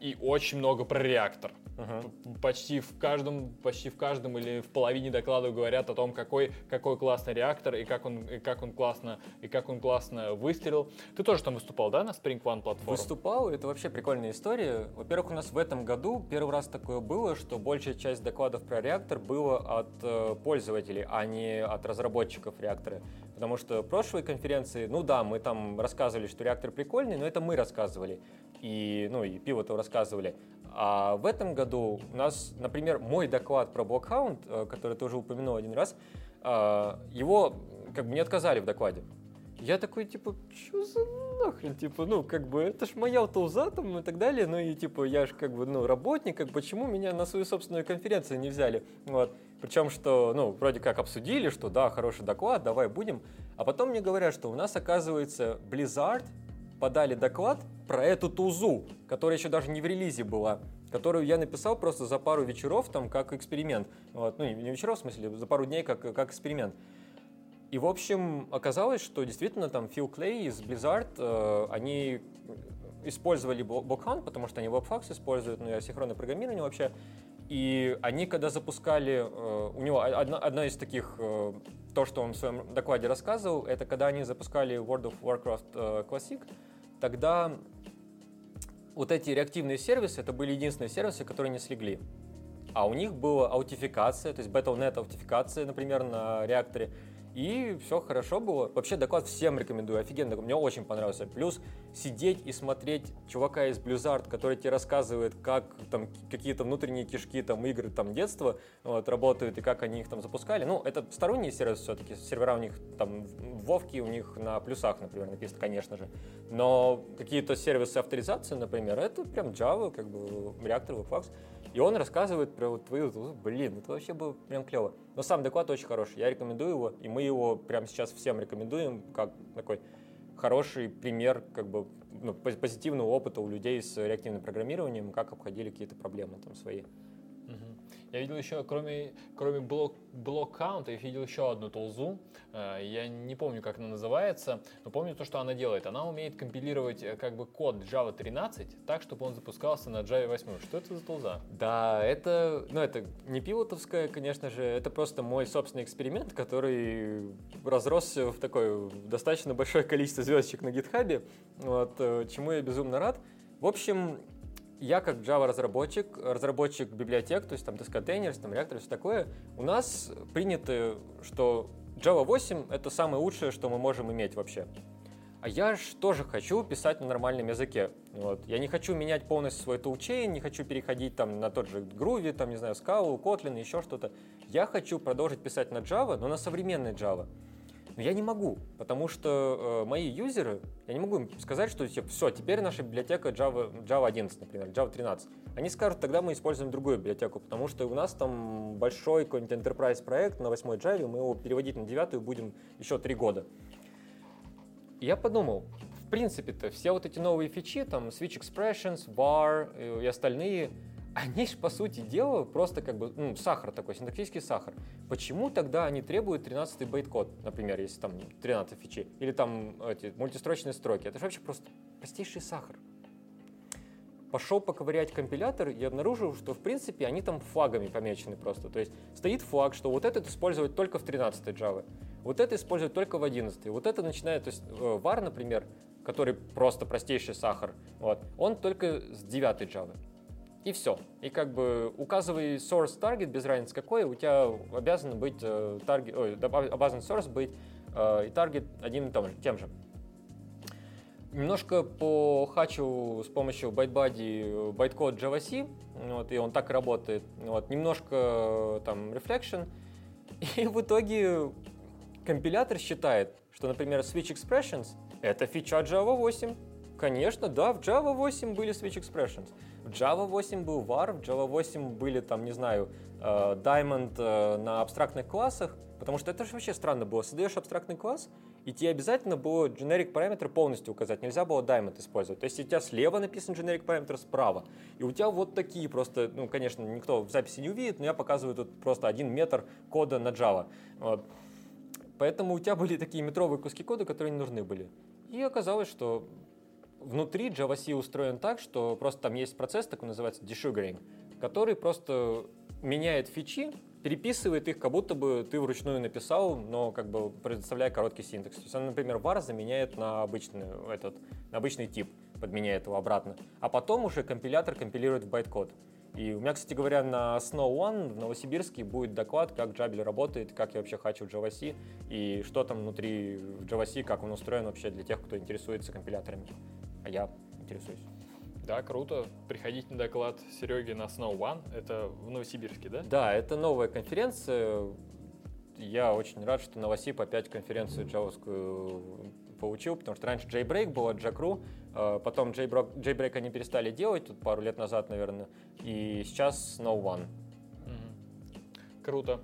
и очень много про реактор. Uh-huh. Почти в каждом, почти в каждом или в половине докладов говорят о том, какой, какой классный реактор и как он, и как он классно, и как он классно выстрелил. Ты тоже там выступал, да, на Spring One платформе? Выступал, это вообще прикольная история. Во-первых, у нас в этом году первый раз такое было, что большая часть докладов про реактор было от э, пользователей, а не от разработчиков реактора. Потому что в прошлой конференции, ну да, мы там рассказывали, что реактор прикольный, но это мы рассказывали. И, ну, и пиво-то рассказывали. А в этом году у нас, например, мой доклад про Blockhound, э, который тоже упомянул один раз, э, его как бы не отказали в докладе. Я такой, типа, что за нахрен, типа, ну, как бы, это ж моя тулза там и так далее, ну, и, типа, я ж, как бы, ну, работник, как, почему меня на свою собственную конференцию не взяли, вот. Причем, что, ну, вроде как обсудили, что, да, хороший доклад, давай будем, а потом мне говорят, что у нас, оказывается, Blizzard подали доклад про эту тузу, которая еще даже не в релизе была, которую я написал просто за пару вечеров, там, как эксперимент. Вот, ну, не вечеров, в смысле, за пару дней, как, как эксперимент. И, в общем, оказалось, что действительно там Фил Клей из Blizzard, э, они использовали Blockhound, потому что они WebFax используют, ну и асинхронное программирование вообще. И они, когда запускали, э, у него одна, одна из таких, э, то, что он в своем докладе рассказывал, это когда они запускали World of Warcraft э, Classic, тогда вот эти реактивные сервисы, это были единственные сервисы, которые не слегли. А у них была аутификация, то есть Battle.net аутификация, например, на реакторе, и все хорошо было. Вообще доклад всем рекомендую, офигенно, мне очень понравился. Плюс сидеть и смотреть чувака из Blizzard, который тебе рассказывает, как там какие-то внутренние кишки, там игры, там детства вот, работают и как они их там запускали. Ну, это сторонние сервисы все-таки, сервера у них там в Вовке у них на плюсах, например, написано, конечно же. Но какие-то сервисы авторизации, например, это прям Java, как бы реактор, Webfax. И он рассказывает про вот твою, блин, это вообще было прям клево. Но сам доклад очень хороший, я рекомендую его, и мы его прямо сейчас всем рекомендуем, как такой хороший пример как бы ну, позитивного опыта у людей с реактивным программированием, как обходили какие-то проблемы там свои. Я видел еще, кроме, кроме блок, блок каунта, я видел еще одну тулзу. Э, я не помню, как она называется, но помню то, что она делает. Она умеет компилировать э, как бы код Java 13 так, чтобы он запускался на Java 8. Что это за тулза? Да, это, ну, это не пилотовская, конечно же, это просто мой собственный эксперимент, который разросся в такое достаточно большое количество звездочек на гитхабе, вот, э, чему я безумно рад. В общем, я как Java разработчик, разработчик библиотек, то есть там Test Containers, там Reactor, все такое, у нас принято, что Java 8 это самое лучшее, что мы можем иметь вообще. А я же тоже хочу писать на нормальном языке. Вот. Я не хочу менять полностью свой toolchain, не хочу переходить там на тот же Groovy, там, не знаю, Scala, Kotlin, еще что-то. Я хочу продолжить писать на Java, но на современной Java. Но я не могу, потому что э, мои юзеры, я не могу им сказать, что типа, все, теперь наша библиотека Java, Java 11, например, Java 13. Они скажут, тогда мы используем другую библиотеку, потому что у нас там большой какой-нибудь enterprise проект на 8 Java, мы его переводить на 9 будем еще 3 года. И я подумал, в принципе-то все вот эти новые фичи, там Switch Expressions, var и остальные, они же, по сути дела, просто как бы ну, сахар такой, синтаксический сахар. Почему тогда они требуют 13-й бейт-код, например, если там 13 фичи, или там эти мультистрочные строки? Это же вообще просто простейший сахар. Пошел поковырять компилятор и обнаружил, что в принципе они там флагами помечены просто. То есть стоит флаг, что вот этот использовать только в 13 Java, вот это использовать только в 11, вот это начинает, то есть э, var, например, который просто простейший сахар, вот, он только с 9 Java. И все. И как бы указывай source target, без разницы какой, у тебя обязан быть э, target, ой, обязан source быть э, и target одним и том же, тем же. Немножко по хачу с помощью ByteBuddy bytecode JavaC, вот, и он так работает. Вот, немножко там reflection, и в итоге компилятор считает, что, например, switch expressions — это фича Java 8. Конечно, да, в Java 8 были switch expressions. В Java 8 был var, в Java 8 были там, не знаю, э, diamond э, на абстрактных классах, потому что это же вообще странно было. Создаешь абстрактный класс, и тебе обязательно было generic параметр полностью указать. Нельзя было diamond использовать. То есть у тебя слева написан generic параметр, справа. И у тебя вот такие просто, ну, конечно, никто в записи не увидит, но я показываю тут просто один метр кода на Java. Вот. Поэтому у тебя были такие метровые куски кода, которые не нужны были. И оказалось, что внутри JavaC устроен так, что просто там есть процесс, такой называется desugaring, который просто меняет фичи, переписывает их, как будто бы ты вручную написал, но как бы предоставляя короткий синтекс. То есть он, например, var заменяет на обычный, этот, на обычный тип, подменяет его обратно. А потом уже компилятор компилирует в байткод. И у меня, кстати говоря, на Snow One в Новосибирске будет доклад, как Jabel работает, как я вообще хочу в JavaC, и что там внутри в JavaC, как он устроен вообще для тех, кто интересуется компиляторами. А я интересуюсь. Да, круто. Приходите на доклад Сереги на Snow One. Это в Новосибирске, да? Да, это новая конференция. Я очень рад, что Новосиб опять конференцию джавовскую получил, потому что раньше JBreak было, Jack.ru, а потом JBreak, JBreak они перестали делать, тут пару лет назад, наверное, и сейчас Snow One. Круто.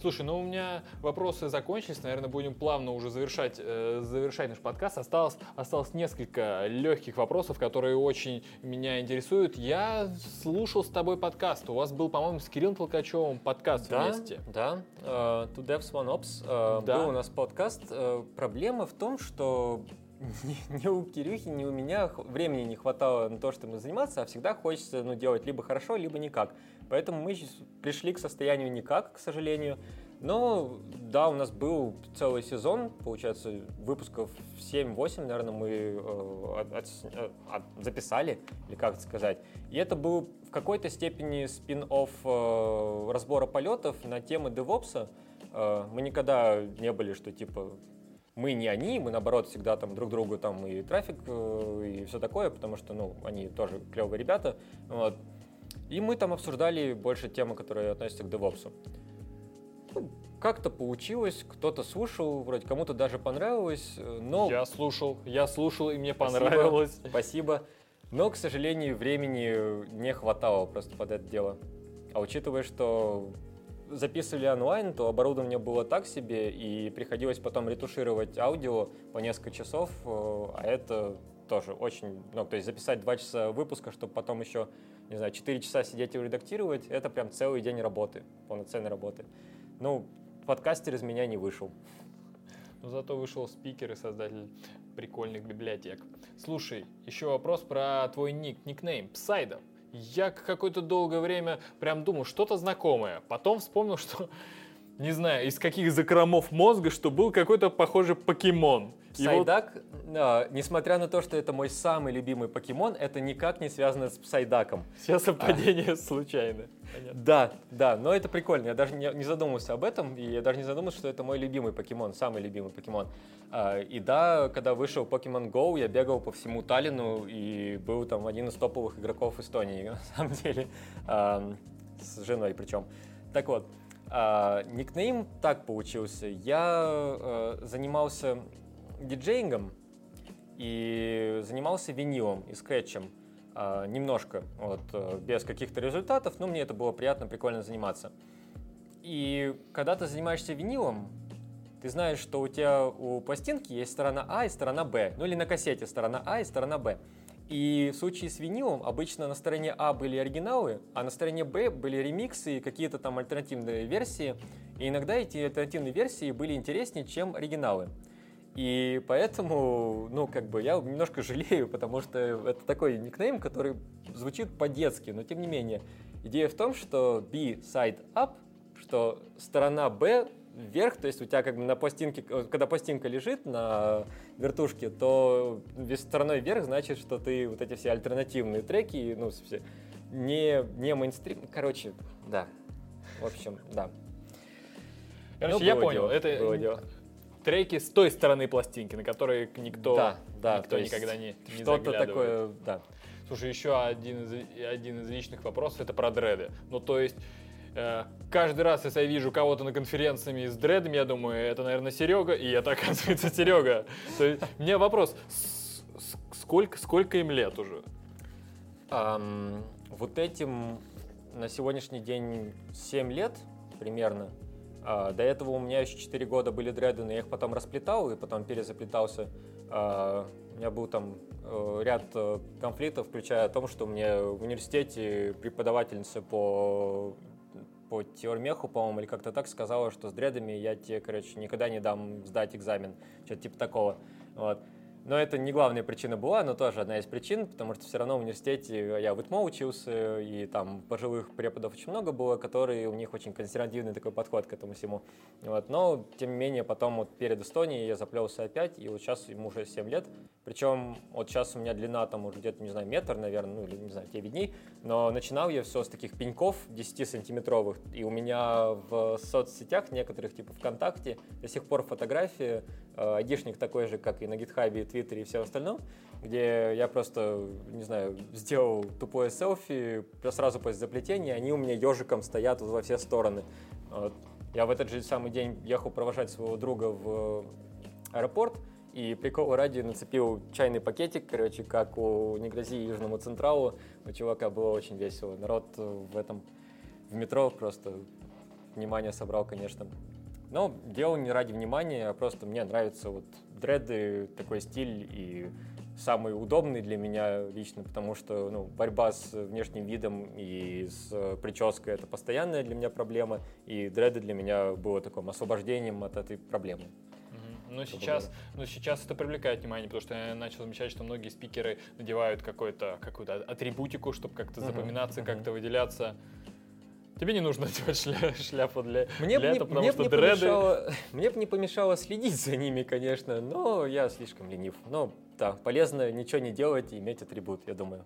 Слушай, ну у меня вопросы закончились, наверное, будем плавно уже завершать, э, завершать наш подкаст. Осталось, осталось несколько легких вопросов, которые очень меня интересуют. Я слушал с тобой подкаст. У вас был, по-моему, с Кириллом Толкачевым подкаст да, вместе. Да, uh, Two Devs One Ops uh, да. был у нас подкаст. Uh, проблема в том, что ни, ни у Кирюхи, ни у меня времени не хватало на то, чтобы заниматься, а всегда хочется ну, делать либо хорошо, либо никак. Поэтому мы пришли к состоянию никак, к сожалению. Но да, у нас был целый сезон, получается, выпусков 7-8, наверное, мы э, от, от, от, записали, или как это сказать. И это был в какой-то степени спин-офф э, разбора полетов на темы DevOps. Э, мы никогда не были, что типа мы не они, мы наоборот всегда там друг другу там и трафик, э, и все такое, потому что, ну, они тоже клевые ребята. Вот. И мы там обсуждали больше темы, которые относятся к DevOps. Ну, как-то получилось, кто-то слушал, вроде кому-то даже понравилось, но... Я слушал, я слушал, и мне понравилось. Спасибо. спасибо. Но, к сожалению, времени не хватало просто под это дело. А учитывая, что записывали онлайн, то оборудование было так себе, и приходилось потом ретушировать аудио по несколько часов, э, а это тоже очень, ну, то есть записать два часа выпуска, чтобы потом еще не знаю, 4 часа сидеть и редактировать, это прям целый день работы, полноценной работы. Ну, подкастер из меня не вышел. Но зато вышел спикер и создатель прикольных библиотек. Слушай, еще вопрос про твой ник, никнейм, bsideup. Я какое-то долгое время прям думал, что-то знакомое. Потом вспомнил, что не знаю, из каких закромов мозга, что был какой-то похожий покемон. Psyduck, вот... а, несмотря на то, что это мой самый любимый покемон, это никак не связано с Псайдаком. Все совпадения а. случайны. Да, да, но это прикольно. Я даже не, не задумывался об этом, и я даже не задумался, что это мой любимый покемон, самый любимый покемон. А, и да, когда вышел Pokemon Go, я бегал по всему Таллину и был там один из топовых игроков Эстонии, на самом деле, а, с женой причем. Так вот, а, никнейм так получился. Я а, занимался диджеингом и занимался винилом и скретчем а, немножко, вот, э, без каких-то результатов, но мне это было приятно, прикольно заниматься. И когда ты занимаешься винилом, ты знаешь, что у тебя у пластинки есть сторона А и сторона Б, ну или на кассете сторона А и сторона Б. И в случае с винилом обычно на стороне А были оригиналы, а на стороне Б были ремиксы и какие-то там альтернативные версии. И иногда эти альтернативные версии были интереснее, чем оригиналы. И поэтому, ну, как бы я немножко жалею, потому что это такой никнейм, который звучит по-детски, но тем не менее. Идея в том, что B side up, что сторона B вверх, то есть у тебя как бы на пластинке, когда пластинка лежит на вертушке, то стороной вверх значит, что ты вот эти все альтернативные треки, ну, все, не, не мейнстрим. Короче, да. В общем, да. Короче, Ну, я понял. дело, это было дело. Треки с той стороны пластинки, на которые никто, Да, да, никто никогда не, не Что-то такое, да. Слушай, еще один из, один из личных вопросов это про дреды. Ну, то есть, э, каждый раз, если я вижу кого-то на конференциями с дредами, я думаю, это, наверное, Серега, и это, оказывается, Серега. То есть, у меня вопрос, сколько, сколько им лет уже? Ам, вот этим на сегодняшний день 7 лет примерно. А, до этого у меня еще 4 года были дреды, но я их потом расплетал и потом перезаплетался. А, у меня был там э, ряд э, конфликтов, включая о том, что мне в университете преподавательница по по теормеху, по-моему, или как-то так сказала, что с дредами я тебе, короче, никогда не дам сдать экзамен. Что-то типа такого. Вот. Но это не главная причина была, но тоже одна из причин, потому что все равно в университете я в ИТМО учился, и там пожилых преподов очень много было, которые, у них очень консервативный такой подход к этому всему. Вот. Но, тем не менее, потом вот перед Эстонией я заплелся опять, и вот сейчас ему уже 7 лет. Причем вот сейчас у меня длина там уже где-то, не знаю, метр, наверное, ну или, не знаю, тебе видней. Но начинал я все с таких пеньков 10-сантиметровых, и у меня в соцсетях некоторых, типа ВКонтакте, до сих пор фотографии, э, айдишник такой же, как и на Гитхабе, Твиттере и всем остальном, где я просто, не знаю, сделал тупое селфи, сразу после заплетения, они у меня ежиком стоят во все стороны. Вот. Я в этот же самый день ехал провожать своего друга в аэропорт, и прикол ради нацепил чайный пакетик, короче, как у «Не грози Южному Централу». У чувака было очень весело. Народ в этом, в метро просто внимание собрал, конечно. Но делал не ради внимания, а просто мне нравится вот дреды, такой стиль и самый удобный для меня лично, потому что ну, борьба с внешним видом и с прической это постоянная для меня проблема, и дреды для меня было таким освобождением от этой проблемы. Но сейчас, но сейчас это привлекает внимание, потому что я начал замечать, что многие спикеры надевают какой-то, какую-то атрибутику, чтобы как-то запоминаться, как-то выделяться. Тебе не нужно надевать шля- шляпу для, Мне для не, этого, потому мне что не дреды... помешало, мне бы не помешало следить за ними, конечно, но я слишком ленив. Но да, полезно ничего не делать и иметь атрибут, я думаю.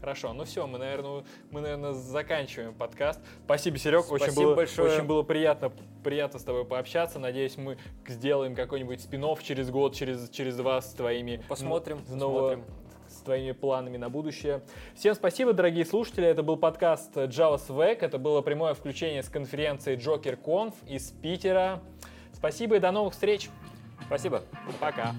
Хорошо, ну все, мы, наверное, мы, наверное, заканчиваем подкаст. Спасибо, Серег, очень Спасибо было, большое. очень было приятно, приятно с тобой пообщаться. Надеюсь, мы сделаем какой-нибудь спин через год, через, через два с твоими... Посмотрим, ну, нового- посмотрим. Твоими планами на будущее. Всем спасибо, дорогие слушатели. Это был подкаст JavaSwag. Это было прямое включение с конференции Joker Conf из Питера. Спасибо и до новых встреч. Спасибо. Пока.